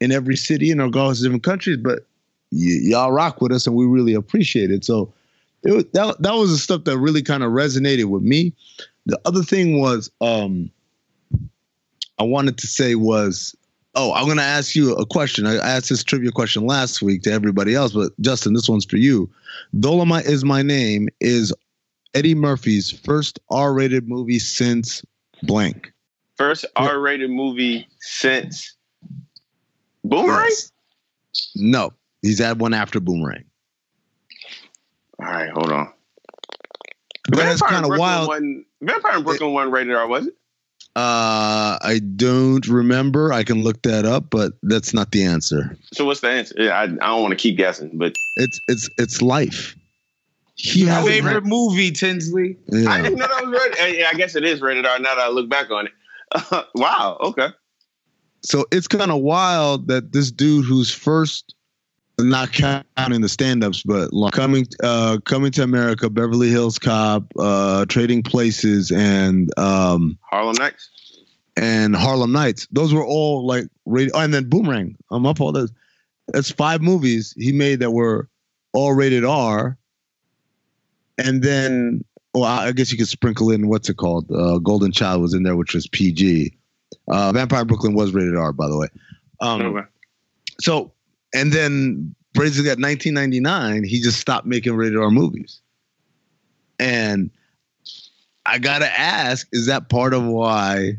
in every city regardless of different countries, but y- y'all rock with us and we really appreciate it. So it that that was the stuff that really kind of resonated with me. The other thing was um I wanted to say was oh, I'm gonna ask you a question. I asked this trivia question last week to everybody else, but Justin, this one's for you. Dolemite is my name is Eddie Murphy's first R-rated movie since blank. First R-rated movie since Boomerang. Yes. No, he's had one after Boomerang. All right, hold on. But Vampire in kind of wild. wasn't- Vampire in Brooklyn one rated R, was it? Uh, I don't remember. I can look that up, but that's not the answer. So what's the answer? Yeah, I, I don't want to keep guessing, but It's it's it's life. He Your has favorite movie, Tinsley? I didn't know that was rated. Yeah, I guess it is rated R. Now that I look back on it. wow. Okay. So it's kind of wild that this dude who's first, not counting the stand-ups, but like coming uh coming to America, Beverly Hills Cop, uh Trading Places, and um Harlem Nights. and Harlem Nights. Those were all like rated. Oh, and then Boomerang. I'm up all this. That's five movies he made that were all rated R. And then, well, I I guess you could sprinkle in what's it called? Uh, Golden Child was in there, which was PG. Uh, Vampire Brooklyn was rated R, by the way. Um, Okay. So, and then basically at 1999, he just stopped making rated R movies. And I gotta ask, is that part of why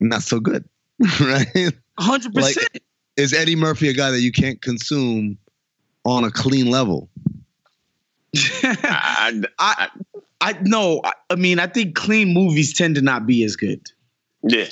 not so good? right? Hundred Like, is Eddie Murphy a guy that you can't consume on a clean level? I, I, I no. I, I mean, I think clean movies tend to not be as good. yeah.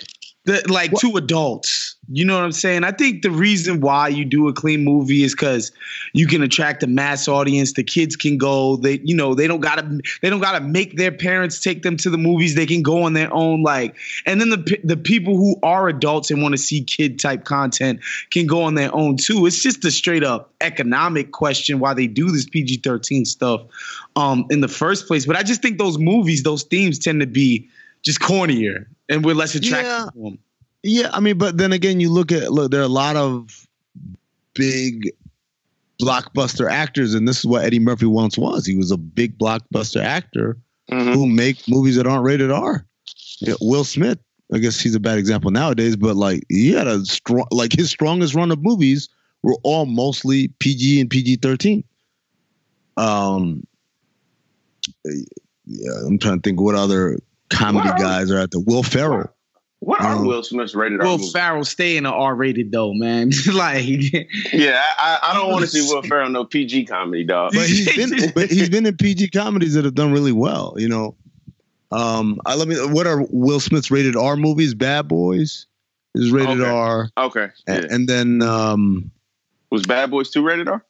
The, like to adults. You know what I'm saying? I think the reason why you do a clean movie is because you can attract a mass audience. The kids can go. They, you know, they don't gotta they don't gotta make their parents take them to the movies. They can go on their own. Like, and then the the people who are adults and want to see kid type content can go on their own too. It's just a straight up economic question why they do this PG-13 stuff um in the first place. But I just think those movies, those themes tend to be just cornier and we're less attractive. Yeah. to them. Yeah, I mean, but then again, you look at look, there are a lot of big blockbuster actors, and this is what Eddie Murphy once was. He was a big blockbuster actor who make movies that aren't rated R. Yeah, Will Smith, I guess he's a bad example nowadays, but like he had a strong, like his strongest run of movies were all mostly PG and PG thirteen. Um, yeah, I'm trying to think what other comedy Wow. guys are at the Will Ferrell. What are Um, Will Smith's rated R Will movies? Ferrell stay in an R rated though, man. like Yeah, I, I I don't want to see Will Ferrell no PG comedy, dog. but he's been but he's been in PG comedies that have done really well. You know, um, I let me. What are Will Smith's rated R movies? Bad Boys is rated Okay. R, Okay. and, Yeah. and then um, Was Bad Boys 2 rated R?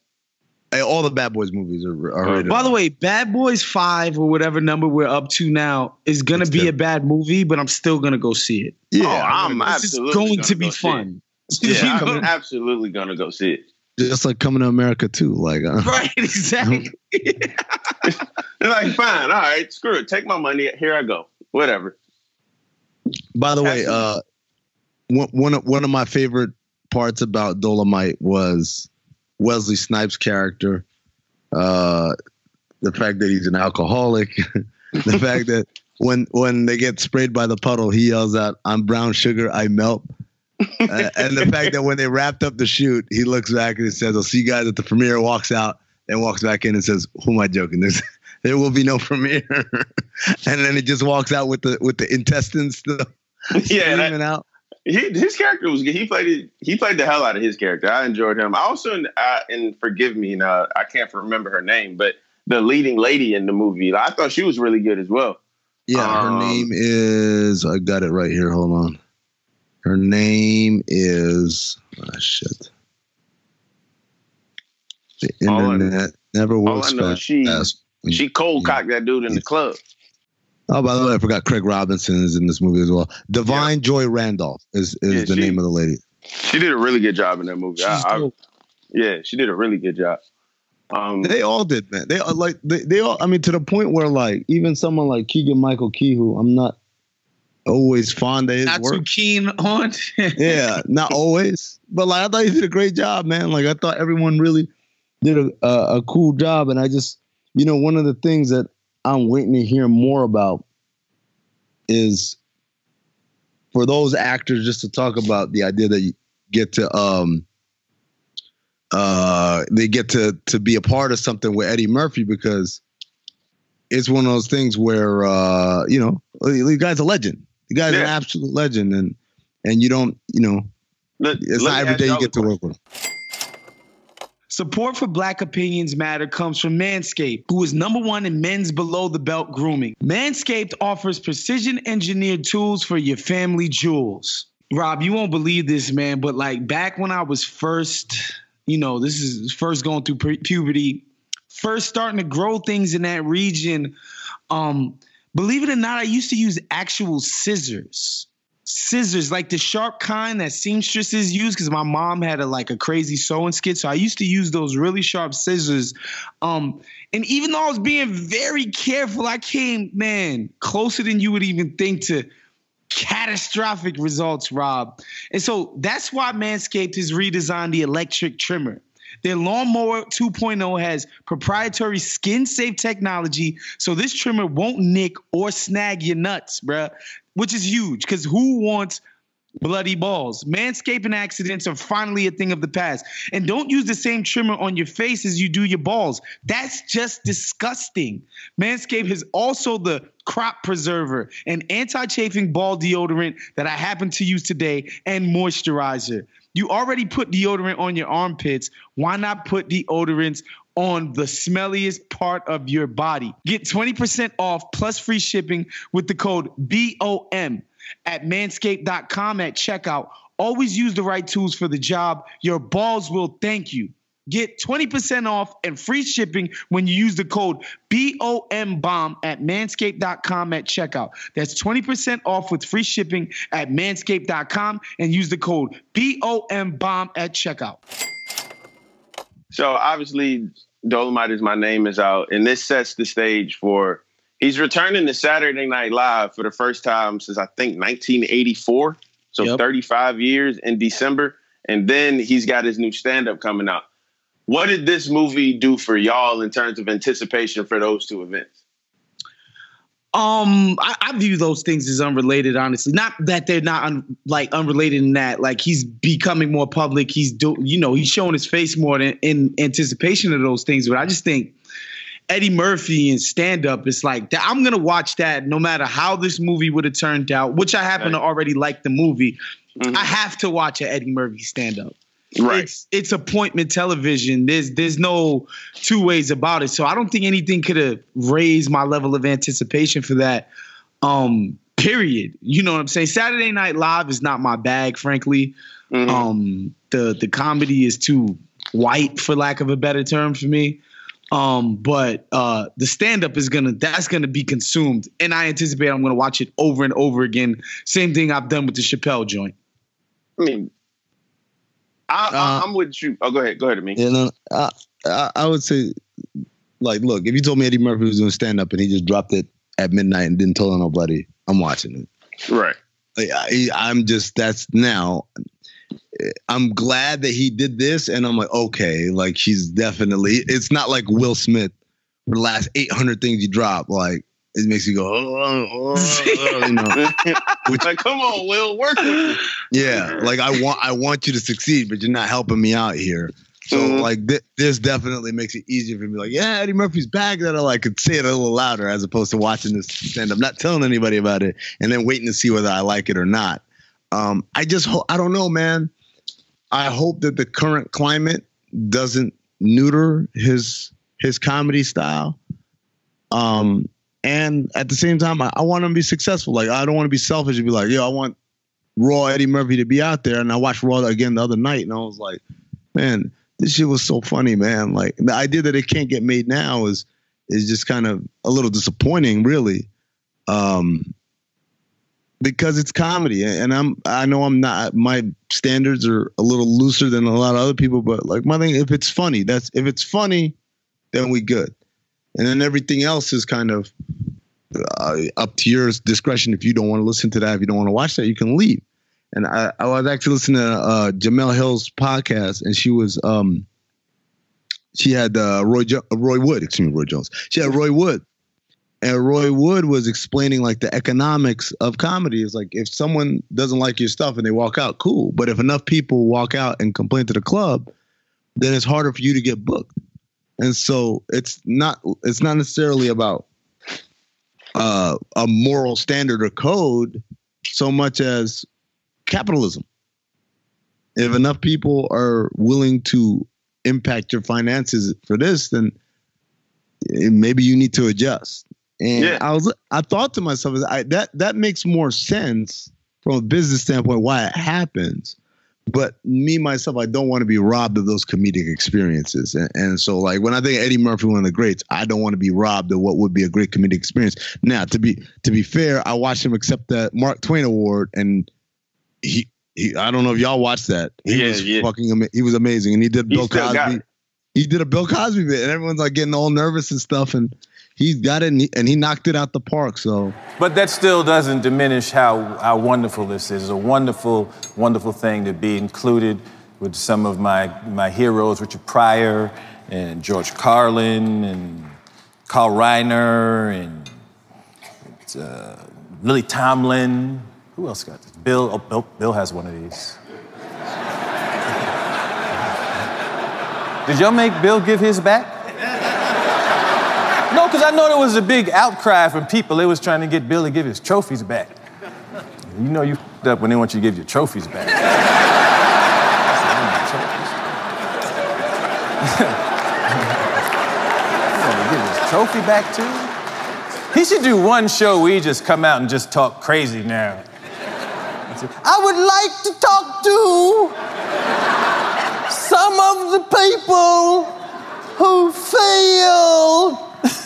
Hey, all the Bad Boys movies are, are rated By the way, Bad Boys Five or whatever number we're up to now is gonna be a bad movie, but I'm still gonna go see it. Yeah, oh, I'm This is absolutely going gonna to be go fun. Yeah, You know? I'm absolutely gonna go see it. just like coming to America too. Like, uh, right, exactly. They're like, fine, all right, screw it. Take my money. Here I go. Whatever. By the way, uh, one one of, one of my favorite parts about Dolemite was Wesley Snipes' character. Uh, the fact that he's an alcoholic, the fact that when when they get sprayed by the puddle, he yells out, "I'm brown sugar, I melt." Uh, and the fact that when they wrapped up the shoot, he looks back and he says, "I'll see you guys at the premiere." Walks out and walks back in and says, "Who am I joking? There's, there will be no premiere." and then he just walks out with the with the intestines still Yeah, that- out. He, his character was good. He played it. He played the hell out of his character. I enjoyed him. I also, uh, and forgive me, uh, I can't remember her name, but the leading lady in the movie, I thought she was really good as well. Yeah, her Um, name is. I got it right here. Hold on. Her name is. Ah, shit. The All I- internet never All I know she fast. she cold cocked that dude in the club. Oh, by the way, I forgot Craig Robinson is in this movie as well. Da'Vine Joy Randolph is is Yeah, the she- name of the lady. She did a really good job in that movie. I, I, yeah, she did a really good job. Um, They all did, man. They all like they, they all. I mean, to the point where like even someone like Keegan Michael Key, who I'm not always fond of his Not work. too keen on. yeah, not always, but like I thought he did a great job, man. Like I thought everyone really did a, a a cool job, and I just, you know, one of the things that I'm waiting to hear more about is for those actors just to talk about the idea that you get to um uh they get to to be a part of something with Eddie Murphy because it's one of those things where uh you know the guy's a legend. The guy's an absolute legend, and and you don't you know let- it's let not every day you get a to work with him. Support for Black Opinions Matter comes from Manscaped, who is number one in men's below the belt grooming. Manscaped offers precision engineered tools for your family jewels. Rob, you won't believe this, man, but like back when I was first, you know, this is first going through pu- puberty, first starting to grow things in that region. Um, believe it or not, I used to use actual scissors scissors, like the sharp kind that seamstresses use, because my mom had a like a crazy sewing skit. So I used to use those really sharp scissors. Um, and even though I was being very careful, I came, man, closer than you would even think to catastrophic results, Rob. And so that's why Manscaped has redesigned the electric trimmer. Their lawnmower 2.0 has proprietary skin safe technology, so this trimmer won't nick or snag your nuts, bruh, which is huge because who wants bloody balls? Manscaping accidents are finally a thing of the past. And don't use the same trimmer on your face as you do your balls. That's just disgusting. Manscaped is also the crop preserver, an anti chafing ball deodorant that I happen to use today, and moisturizer. You already put deodorant on your armpits. Why not put deodorants on the smelliest part of your body? Get 20% off plus free shipping with the code BOM at manscaped.com at checkout. Always use the right tools for the job. Your balls will thank you. Get 20% off and free shipping when you use the code BOMBOMB at manscaped.com at checkout. That's 20% off with free shipping at manscaped.com and use the code BOMBOMB at checkout. So obviously, Dolemite is my name is out, and this sets the stage for he's returning to Saturday Night Live for the first time since I think 1984. So 35 years in December, and then he's got his new stand up coming out. What did this movie do for y'all in terms of anticipation for those two events? Um, I, I view those things as unrelated, honestly. Not that they're not un, like unrelated in that, like he's becoming more public. He's do, you know, he's showing his face more in, in anticipation of those things. But I just think Eddie Murphy and stand up, it's like that. I'm gonna watch that no matter how this movie would have turned out. Which I happen to already like the movie. I have to watch an Eddie Murphy stand up. Right. It's it's appointment television. There's there's no two ways about it. So I don't think anything could have raised my level of anticipation for that. Um, period. You know what I'm saying? Saturday Night Live is not my bag, frankly. Um, the the comedy is too white, for lack of a better term, for me. Um, but uh, the stand up is gonna that's gonna be consumed, and I anticipate I'm gonna watch it over and over again. Same thing I've done with the Chappelle joint. I mean, I, I, uh-huh. am with you. Oh, go ahead. Go ahead, me. You know, I, I, I would say, like, look, if you told me Eddie Murphy was doing stand up and he just dropped it at midnight and didn't tell nobody, I'm watching it. Right. Like, I, I'm just that's now. I'm glad that he did this, and I'm like, okay, like he's definitely. It's not like Will Smith for the last 800 things he dropped. Like it makes you go, oh, oh, oh, you know. Which, like, come on, Will, work with me. Yeah, like I want, I want you to succeed, but you're not helping me out here. So mm-hmm. like th- this definitely makes it easier for me. Like, yeah, Eddie Murphy's back. That I like could say it a little louder as opposed to watching this stand up, not telling anybody about it, and then waiting to see whether I like it or not. Um, I just hope I don't know, man. I hope that the current climate doesn't neuter his his comedy style. Um, and at the same time, I, I want him to be successful. Like I don't want to be selfish and be like, yo, I want Raw Eddie Murphy to be out there. And I watched Raw again the other night, and I was like, man, this shit was so funny, man. Like the idea that it can't get made now is is just kind of a little disappointing, really. Um, because it's comedy and I'm I know I'm not my standards are a little looser than a lot of other people but like my thing if it's funny that's if it's funny then we good and then everything else is kind of uh, up to your discretion if you don't want to listen to that if you don't want to watch that you can leave and I, I was actually listening to uh, Jemele Hill's podcast, and she was um, she had uh, Roy jo- Roy Wood, excuse me, Roy Jones. She had Roy Wood, and Roy Wood was explaining like the economics of comedy. Is like if someone doesn't like your stuff and they walk out, cool. But if enough people walk out and complain to the club, then it's harder for you to get booked. And so it's not it's not necessarily about uh, a moral standard or code so much as capitalism. If enough people are willing to impact your finances for this, then maybe you need to adjust. And yeah. I was, I thought to myself, I, that that makes more sense from a business standpoint why it happens. But me myself, I don't want to be robbed of those comedic experiences. And, and so, like when I think Eddie Murphy, one of the greats, I don't want to be robbed of what would be a great comedic experience. Now, to be to be fair, I watched him accept that Mark Twain Award, and he, he I don't know if y'all watched that. He yeah, was yeah. fucking ama- he was amazing, and he did Bill Cosby. He did a Bill Cosby bit, and everyone's like getting all nervous and stuff, and he got it, and he, and he knocked it out the park. So, but that still doesn't diminish how how wonderful this is. It's a wonderful, wonderful thing to be included with some of my my heroes, Richard Pryor and George Carlin and Carl Reiner and uh, Lily Tomlin. Who else got this? Bill, oh, Bill, Bill has one of these. Did y'all make Bill give his back? No, because I know there was a big outcry from people. They was trying to get Bill to give his trophies back. You know you f***ed up when they want you to give your trophies back. give his trophy back too? He should do one show where he just come out and just talk crazy now. I would like to talk to some of the people who feel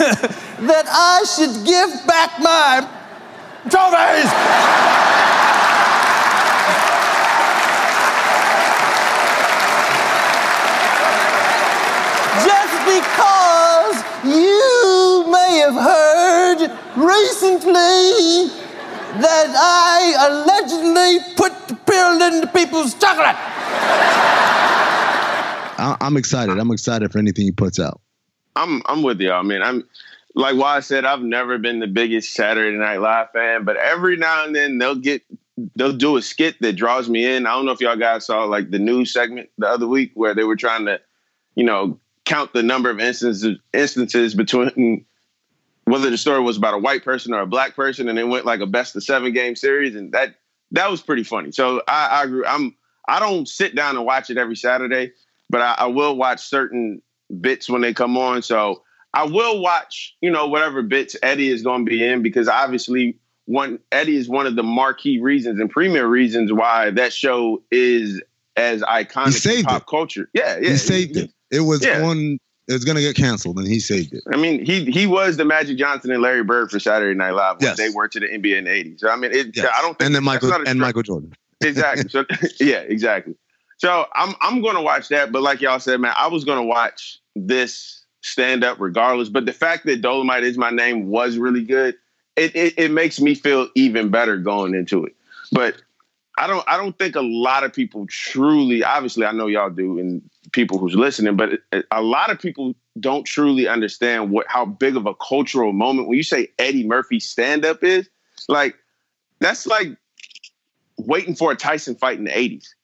that I should give back my trophies. Just because you may have heard recently that I allegedly put the pill into people's chocolate. I'm excited. I'm excited for anything he puts out. I'm I'm with y'all, man. I'm like why I said I've never been the biggest Saturday Night Live fan, but every now and then they'll get they'll do a skit that draws me in. I don't know if y'all guys saw like the news segment the other week where they were trying to, you know, count the number of instances instances between whether the story was about a white person or a black person, and it went like a best of seven game series, and that that was pretty funny. So I, I agree. I'm I don't sit down and watch it every Saturday, but I, I will watch certain bits when they come on. So I will watch, you know, whatever bits Eddie is going to be in because obviously one Eddie is one of the marquee reasons and premier reasons why that show is as iconic in pop culture. Yeah, yeah. he saved it. It was yeah. on. It was gonna get canceled, and he saved it. I mean, he he was the Magic Johnson and Larry Bird for Saturday Night Live when Yes. they were to the NBA in the '80s. So I mean, it, Yes. I don't think and then Michael and. Michael Jordan. exactly. So yeah, exactly. So I'm I'm gonna watch that, but like y'all said, man, I was gonna watch this stand up regardless. But the fact that Dolemite is my name was really good. It, it it makes me feel even better going into it. But I don't I don't think a lot of people truly. Obviously, I know y'all do, and people who's listening, but a lot of people don't truly understand what how big of a cultural moment when you say Eddie Murphy stand up is. Like that's like waiting for a Tyson fight in the 80s.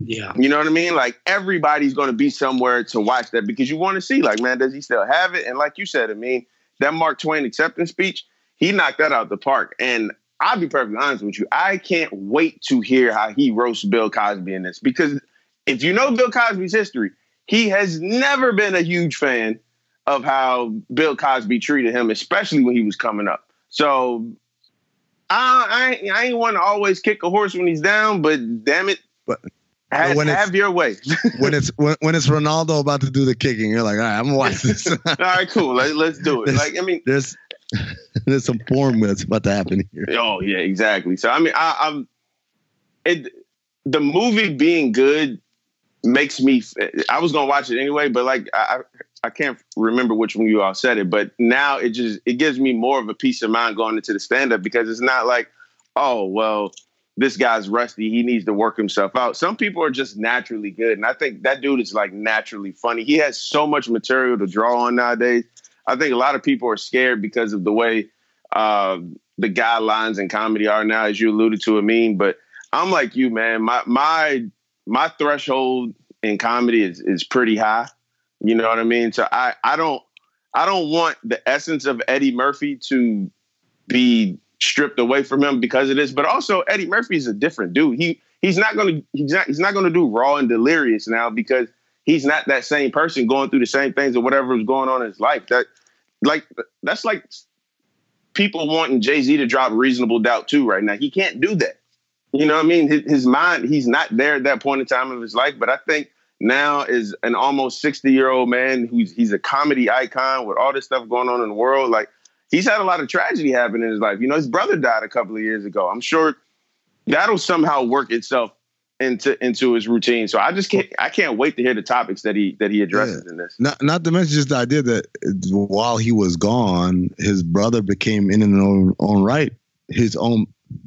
Yeah. You know what I mean? Like everybody's going to be somewhere to watch that because you want to see, like, man, does he still have it? And like you said, I mean, that Mark Twain acceptance speech, he knocked that out of the park. And I'll be perfectly honest with you, I can't wait to hear how he roasts Bill Cosby in this because if you know Bill Cosby's history, he has never been a huge fan of how Bill Cosby treated him, especially when he was coming up. So I, I, I ain't want to always kick a horse when he's down, but damn it, But have, when it's- have your way. when it's when, when it's Ronaldo about to do the kicking, you're like, all right, I'm gonna watch this. All right, cool. Let, let's do it. There's- Like, I mean, there's there's some form that's about to happen here. oh yeah, exactly. So I mean, I, I'm it. The movie being good makes me. I was gonna watch it anyway, but like I, I can't remember which one you all said it, but now it just it gives me more of a peace of mind going into the stand up because it's not like, oh well, this guy's rusty. He needs to work himself out. Some people are just naturally good, and I think that dude is like naturally funny. He has so much material to draw on nowadays. I think a lot of people are scared because of the way uh, the guidelines in comedy are now, as you alluded to, Amin. But I'm like you, man. My my my threshold in comedy is is pretty high. You know what I mean? So I I don't I don't want the essence of Eddie Murphy to be stripped away from him because of this. But also Eddie Murphy is a different dude. He he's not gonna he's not he's not gonna do raw and delirious now because he's not that same person going through the same things or whatever is going on in his life. That like that's like people wanting Jay Z to drop reasonable doubt too right now. He can't do that. You know what I mean? His, his mind, he's not there at that point in time of his life. But I think now is an almost 60 year old man who's he's a comedy icon with all this stuff going on in the world. Like he's had a lot of tragedy happen in his life. You know, his brother died a couple of years ago. I'm sure that'll somehow work itself into into his routine. So I just can't I can't wait to hear the topics that he that he addresses in this. Not not to mention just the idea that while he was gone, his brother became in and own, own right his own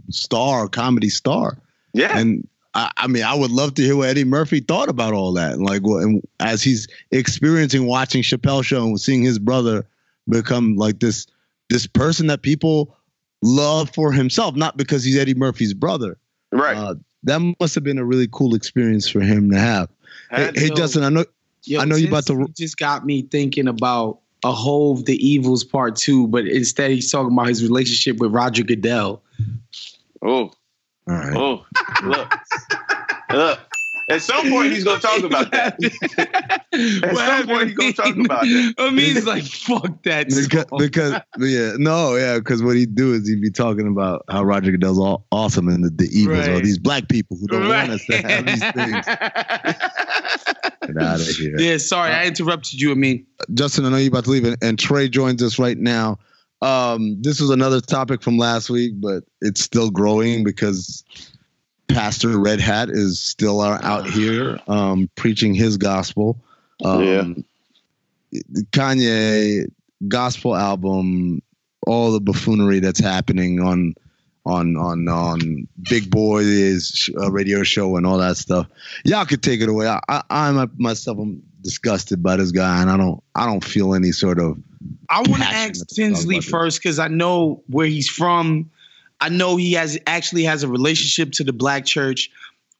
star, comedy star. Yeah. And I, I mean, I would love to hear what Eddie Murphy thought about all that. Like, what, and as he's experiencing watching Chappelle show and seeing his brother become like this this person that people love for himself, not because he's Eddie Murphy's brother. Right. Uh, that must have been a really cool experience for him to have. Hey, Had hey. Justin, I know Yo, I know you about to you just got me thinking about a Hove the Evils Part Two, but instead he's talking about his relationship with Roger Goodell. Oh, all right. Oh, look, look. At some point, he's gonna talk about that. At some point, he's gonna talk about that. I mean, he's like, fuck that. because, because yeah, no, yeah, because what he'd do is he'd be talking about how Roger Goodell's all awesome and the, the evils are these black people who don't Right. want us to have these things. Get out of here. Yeah, sorry, I interrupted you. I mean, Justin, I know you're about to leave, and, and Trey joins us right now. Um, this was another topic from last week, but it's still growing because Pastor Red Hat is still out out here um, preaching his gospel. Um, Kanye gospel album, all the buffoonery that's happening on on on on Big Boy's uh, radio show and all that stuff. Y'all could take it away. I, I, myself I myself am disgusted by this guy, and I don't I don't feel any sort of. I want to ask Tinsley first because I know where he's from. I know he has actually has a relationship to the black church.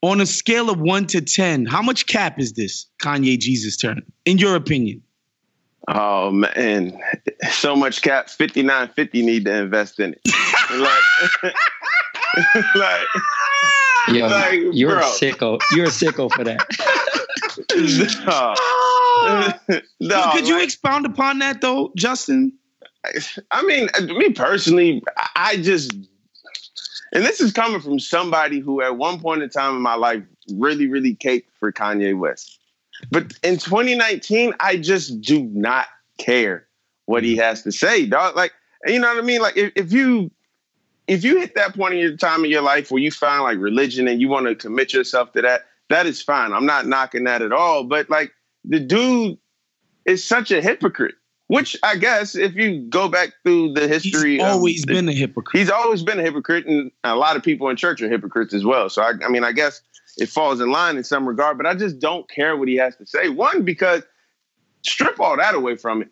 On a scale of one to ten, how much cap is this Kanye Jesus turn, in your opinion? Oh man, so much cap. Fifty nine fifty need to invest in it. like, like, Yo, like, you're bro. a sicko. You're a sicko for that. no, no. Could you like- expound upon that though, Justin? I mean, me personally, I- I just and this is coming from somebody who at one point in time in my life really, really caped for Kanye West. But in 2019, I just do not care what he has to say, dog. Like, you know what I mean? Like, if, if you if you hit that point in your time in your life where you find like religion and you want to commit yourself to that, that is fine. I'm not knocking that at all. But like the dude is such a hypocrite. Which I guess if you go back through the history, he's always the, been a hypocrite. He's always been a hypocrite, and a lot of people in church are hypocrites as well. So I, I mean, I guess it falls in line in some regard. But I just don't care what he has to say. One because strip all that away from it.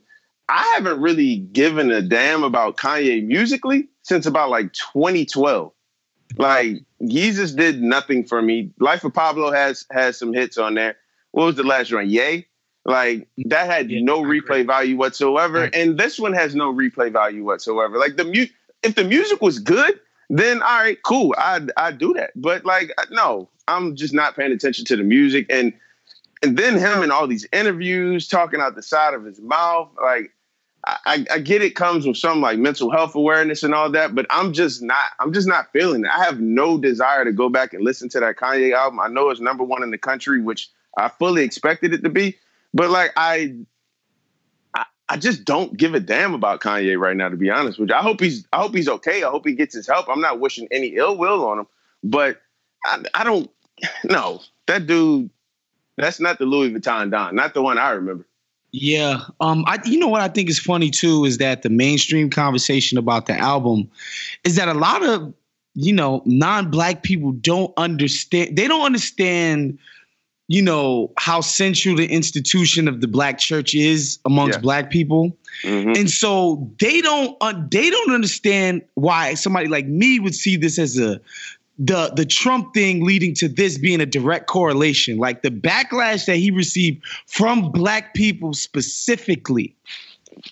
I haven't really given a damn about Kanye musically since about like 2012. Like Yeezus did nothing for me. Life of Pablo has has some hits on there. What was the last one? Ye. Like that had yeah, no replay value whatsoever, and this one has no replay value whatsoever. Like the mu- if the music was good, then all right, cool, I I do that. But like uh, no, I'm just not paying attention to the music, and and then him and all these interviews talking out the side of his mouth, like. I, I get it comes with some like mental health awareness and all that, but I'm just not. I'm just not feeling it. I have no desire to go back and listen to that Kanye album. I know it's number one in the country, which I fully expected it to be. But like I, I, I just don't give a damn about Kanye right now. To be honest with you, I hope he's I hope he's okay. I hope he gets his help. I'm not wishing any ill will on him, but I, I don't. No, that dude. That's not the Louis Vuitton Don. Not the one I remember. Yeah. Um, I you know what I think is funny too is that the mainstream conversation about the album is that a lot of, you know, non-black people don't understand they don't understand you know how central the institution of the black church is amongst yeah. black people mm-hmm. and so they don't uh, they don't understand why somebody like me would see this as a the the Trump thing leading to this being a direct correlation like the backlash that he received from black people specifically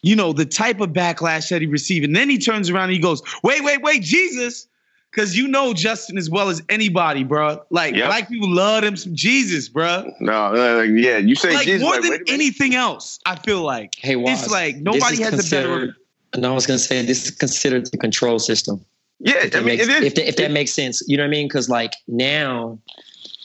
you know the type of backlash that he received and then he turns around and he goes wait wait wait Jesus Cause you know Justin as well as anybody, bro. Like yep. black people love them some Jesus, bro. No, uh, yeah, you say like Jesus more like, than anything else. I feel like hey, Waz, it's like nobody has a better. And I was gonna say this is considered the control system. Yeah, if that, I mean, makes, if, that, if that makes sense, you know what I mean? Because like now,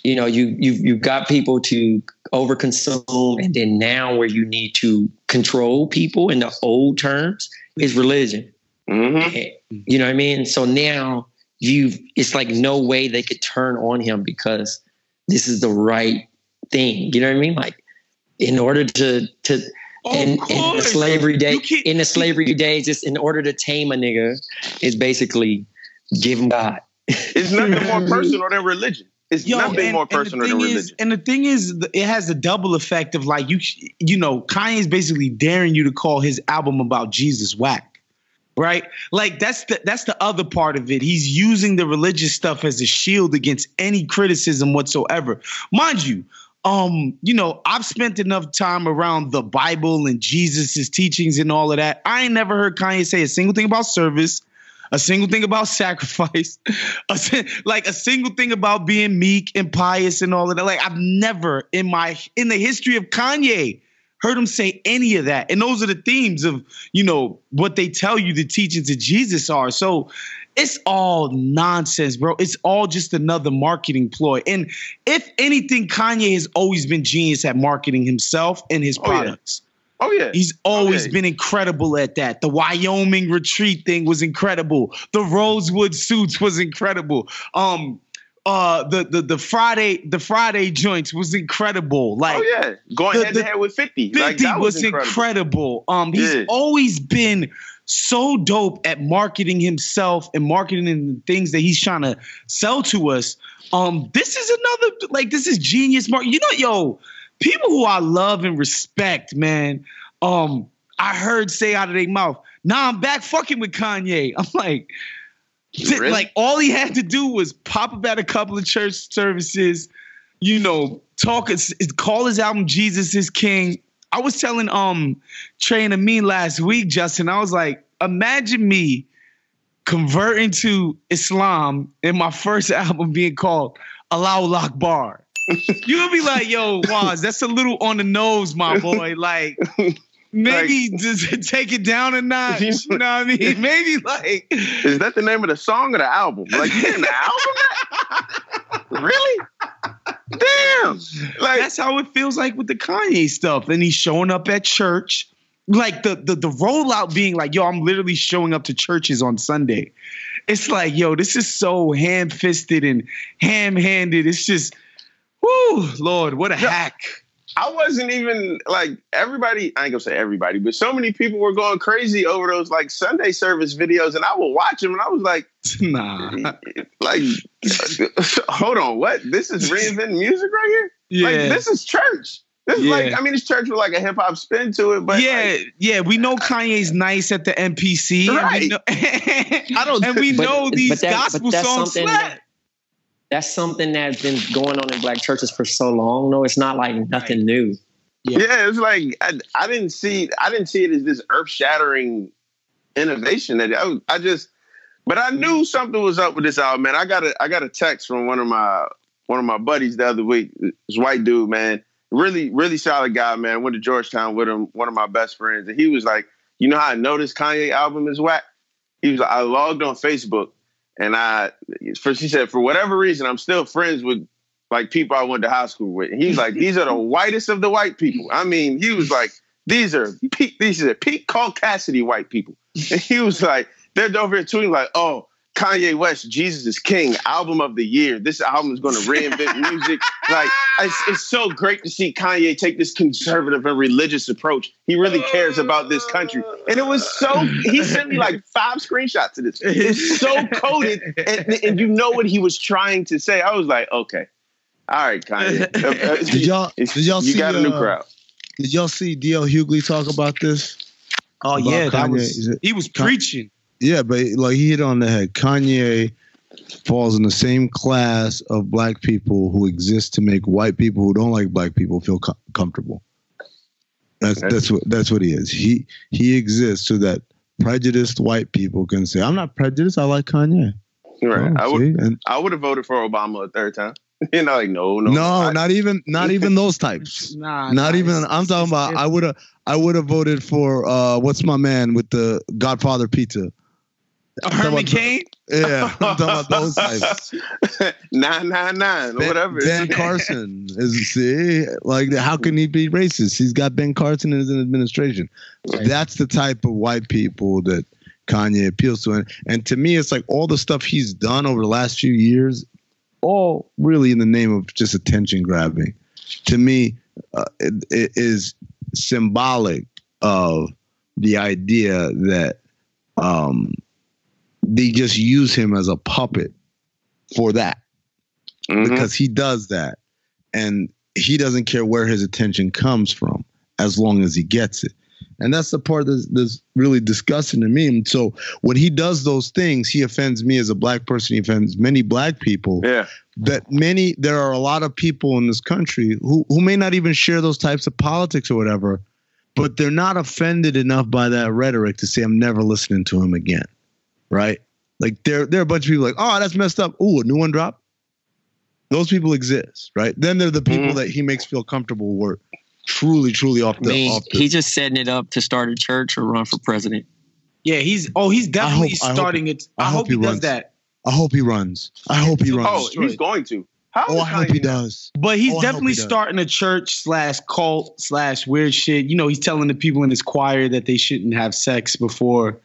you know, you you you've got people to overconsume, and then now where you need to control people in the old terms is religion. Mm-hmm. You know what I mean? So now you it's like no way they could turn on him because this is the right thing. You know what I mean? Like in order to to in, in, the slavery day in the slavery days, just in order to tame a nigga is basically give him God. It's nothing more personal than religion. It's Yo, nothing and, more personal than religion. Is, and the thing is, it has a double effect of like you, you know, Kanye is basically daring you to call his album about Jesus whack right? Like that's the that's the other part of it. He's using the religious stuff as a shield against any criticism whatsoever. Mind you, um, you know, I've spent enough time around the Bible and Jesus's teachings and all of that. I ain't never heard Kanye say a single thing about service, a single thing about sacrifice, a, like a single thing about being meek and pious and all of that. Like I've never in my in the history of Kanye heard him say any of that. And those are the themes of, you know, what they tell you the teachings of Jesus are. So it's all nonsense, bro. It's all just another marketing ploy. And if anything, Kanye has always been genius at marketing himself and his products. Oh, yeah. Oh yeah. He's always okay. been incredible at that. The Wyoming retreat thing was incredible. The Rosewood suits was incredible. Um uh the the the Friday the Friday joints was incredible. Like oh yeah, going the, head to head with Fifty. 50 like, was, was incredible. incredible. Um, he's yeah. always been so dope at marketing himself and marketing the things that he's trying to sell to us. Um, this is another like this is genius mark. You know, yo, people who I love and respect, man. Um, I heard say out of their mouth, "Nah, I'm back fucking with Kanye." I'm like Really? Like all he had to do was pop up at a couple of church services, you know, talk, call his album Jesus is King. I was telling um Trey and Amin last week, Justin. I was like, imagine me converting to Islam and my first album being called Allahu Akbar. You'll be like, yo, Waz, that's a little on the nose, my boy. Like, maybe just take it down a notch. You know what I mean? Maybe like Is that the name of the song or the album? Like you in the album? really? Damn. Like that's how it feels like with the Kanye stuff. And he's showing up at church. Like the, the the rollout being like, yo, I'm literally showing up to churches on Sunday. It's like, yo, this is so ham-fisted and ham-handed. It's just, whoo, Lord, what a hack. I wasn't even like everybody. I ain't gonna say everybody, but so many people were going crazy over those like Sunday service videos, and I would watch them, and I was like, nah, like, hold on, what? This is reinventing music right here. Yeah. like, this is church. This is like, I mean, it's church with like a hip hop spin to it, but yeah, like, yeah, we know Kanye's nice at the MPC. And we Right. know, I don't. and we But- know these but that- but gospel that's songs something slap. That- That's something that's been going on in black churches for so long. No, it's not like nothing new. Yeah. it's like I, I didn't see I didn't see it as this earth shattering innovation that I, I just but I knew mm-hmm. something was up with this album, man. I got a I got a text from one of my one of my buddies the other week. This white dude, man, really really solid guy, man. Went to Georgetown with him, one of my best friends, and he was like, "You know how I know this Kanye album is whack?" He was like, "I logged on Facebook, and I for she said for whatever reason I'm still friends with like people I went to high school with. And he's like, these are the whitest of the white people. I mean, he was like, these are peak, these are peak Caucasity white people. And he was like, they're over here tweeting like, oh, Kanye West, Jesus is King, album of the year. This album is going to reinvent music. Like, it's, it's so great to see Kanye take this conservative and religious approach. He really cares about this country. And it was so, he sent me like five screenshots of this. It's so coded, and, and you know what he was trying to say. I was like, okay. All right, Kanye. Did y'all did y'all you see got a new uh, crowd. Did y'all see DL Hughley talk about this? Oh About yeah, that was he was Con- preaching. Yeah, but like he hit on the head. Kanye falls in the same class of black people who exist to make white people who don't like black people feel com- comfortable. That's that's what that's what he is. He he exists so that prejudiced white people can say, "I'm not prejudiced. I like Kanye." Right. Oh, I would see? And- I would have voted for Obama a third time. you know, like no, no, No, I- not even not even those types. Nah, not nah, even. I'm talking about. I would have. I would have voted for uh, what's my man with the Godfather pizza. Herman Cain. Yeah, I'm talking about those types. nine nine nine Ben, whatever. Ben Carson is see like how can he be racist? He's got Ben Carson in his administration. That's the type of white people that Kanye appeals to, and and to me, it's like all the stuff he's done over the last few years, all really in the name of just attention grabbing. To me, uh, it, it is symbolic of the idea that um, they just use him as a puppet for that Mm-hmm. because he does that. And he doesn't care where his attention comes from as long as he gets it. And that's the part that's, that's really disgusting to me. And so when he does those things he offends me as a black person. He offends many black people yeah. that many there are a lot of people in this country who, who may not even share those types of politics or whatever but they're not offended enough by that rhetoric to say i'm never listening to him again right like there there are a bunch of people like oh that's messed up oh a new one dropped those people exist right then they're the people Mm-hmm. that he makes feel comfortable were truly truly off I the mean, off the he's just setting it up to start a church or run for president. Yeah, he's oh he's definitely hope- I hope- starting it. I, I hope, hope he, he does runs. that. i hope he runs i hope he runs Oh, he's going to. How oh i hope he does But he's Oh, definitely he starting a church slash cult slash weird shit. You know, he's telling the people in his choir that they shouldn't have sex before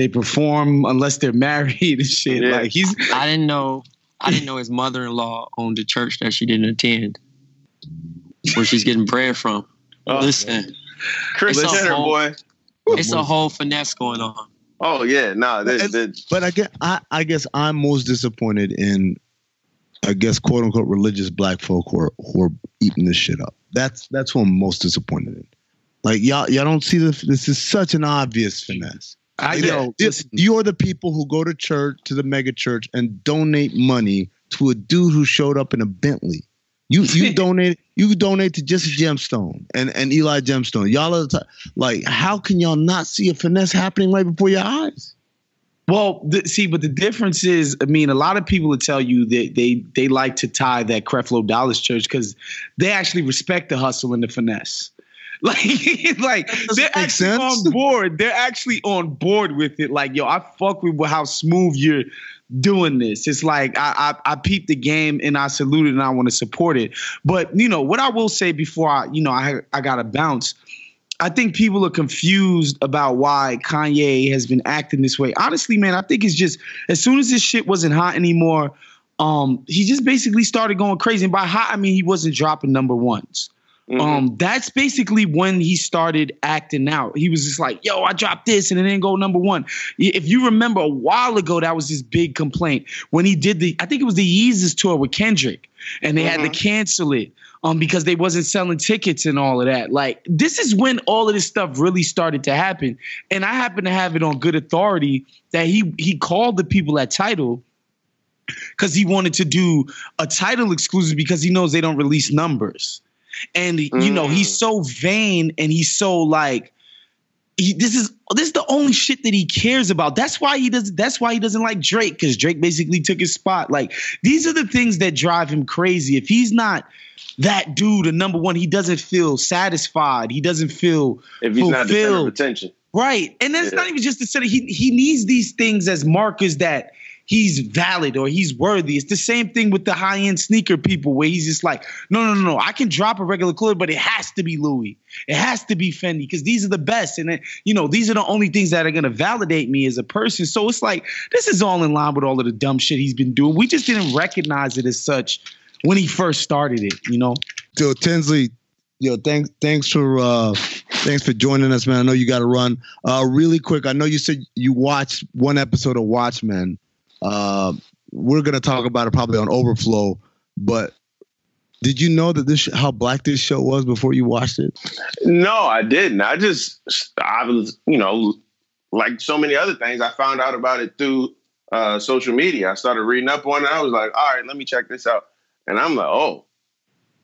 they perform unless they're married and shit. Yeah. Like he's I didn't know. I didn't know his mother-in-law owned a church that she didn't attend, where she's getting bread from. Oh. Listen, Kris It's a Jenner, whole- boy. it's a whole finesse going on. Oh yeah, nah. That, And- But I guess I, I guess I'm most disappointed in, I guess quote unquote religious black folk who are who are eating this shit up. That's that's who I'm most disappointed in. Like y'all y'all don't see this. This is such an obvious finesse. I know. this- you're the people who go to church to the mega church and donate money to a dude who showed up in a Bentley. You you donate you donate to Jesse Gemstone and and Eli Gemstone. Y'all are the type, like how can y'all not see a finesse happening right before your eyes? Well, th- see, but the difference is, I mean, a lot of people would tell you that they they like to tie that Creflo Dollar Church because they actually respect the hustle and the finesse. Like, like they're actually sense. on board. They're actually on board with it. Like, yo, I fuck with how smooth you're doing this. It's like I I, I peep the game and I salute it and I want to support it. But you know what I will say before I you know I I gotta bounce. I think people are confused about why Kanye has been acting this way. Honestly, man, I think it's just as soon as this shit wasn't hot anymore, um, he just basically started going crazy. And by hot, I mean he wasn't dropping number ones. Um, that's basically when he started acting out. He was just like, "Yo, I dropped this and it didn't go number one." If you remember a while ago, that was his big complaint when he did the. I think it was the Yeezus tour with Kendrick, and they had to cancel it um because they wasn't selling tickets and all of that. Like this is when all of this stuff really started to happen, and I happen to have it on good authority that he he called the people at Tidal because he wanted to do a Tidal exclusive because he knows they don't release numbers. And you know, he's mm. so vain and he's so like he, this is this is the only shit that he cares about. That's why he does that's why he doesn't like Drake cuz Drake basically took his spot. Like these are the things that drive him crazy. If he's not that dude, a number one, he doesn't feel satisfied. He doesn't feel If he's not the center of attention. Right. And that's Yeah. not even just to say he he needs these things as markers that he's valid or he's worthy. It's the same thing with the high-end sneaker people where he's just like, no, no, no, no. I can drop a regular clothes, but it has to be Louis. It has to be Fendi because these are the best. And you know, these are the only things that are gonna validate me as a person. So it's like this is all in line with all of the dumb shit he's been doing. We just didn't recognize it as such when he first started it, you know? Yo, Tinsley, yo, thanks thanks for uh thanks for joining us, man. I know you gotta run. Uh really quick, I know you said you watched one episode of Watchmen. Uh we're gonna talk about it probably on overflow, but did you know that this how black this show was before you watched it? No, I didn't. I just, I was, you know, like so many other things, I found out about it through uh, social media. I started reading up on it. I was like, all right, let me check this out. And I'm like, oh,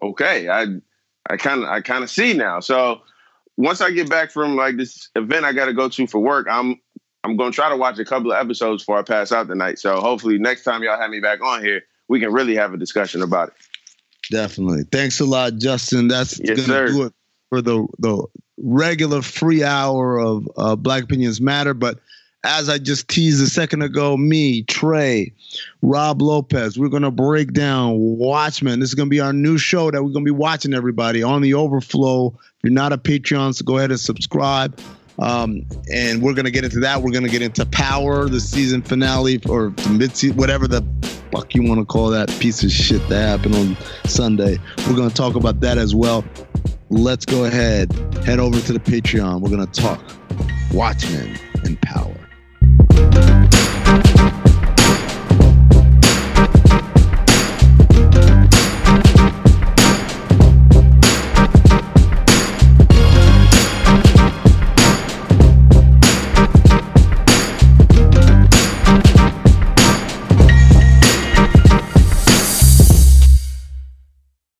okay. I, I kind of, I kind of see now. So once I get back from like this event I got to go to for work, I'm, I'm going to try to watch a couple of episodes before I pass out tonight. So hopefully next time y'all have me back on here, we can really have a discussion about it. Definitely. Thanks a lot, Justin. That's Yes, gonna sir. do it for the the regular free hour of uh, Black Opinions Matter. But as I just teased a second ago, me, Trey, Rob Lopez, we're gonna break down Watchmen. This is gonna be our new show that we're gonna be watching everybody on the overflow. If you're not a Patreon, so go ahead and subscribe. Um, and we're gonna get into that. We're gonna get into Power, the season finale, or mid whatever the fuck you want to call that piece of shit that happened on Sunday. We're gonna talk about that as well. Let's go ahead, head over to the Patreon. We're gonna talk Watchmen and Power.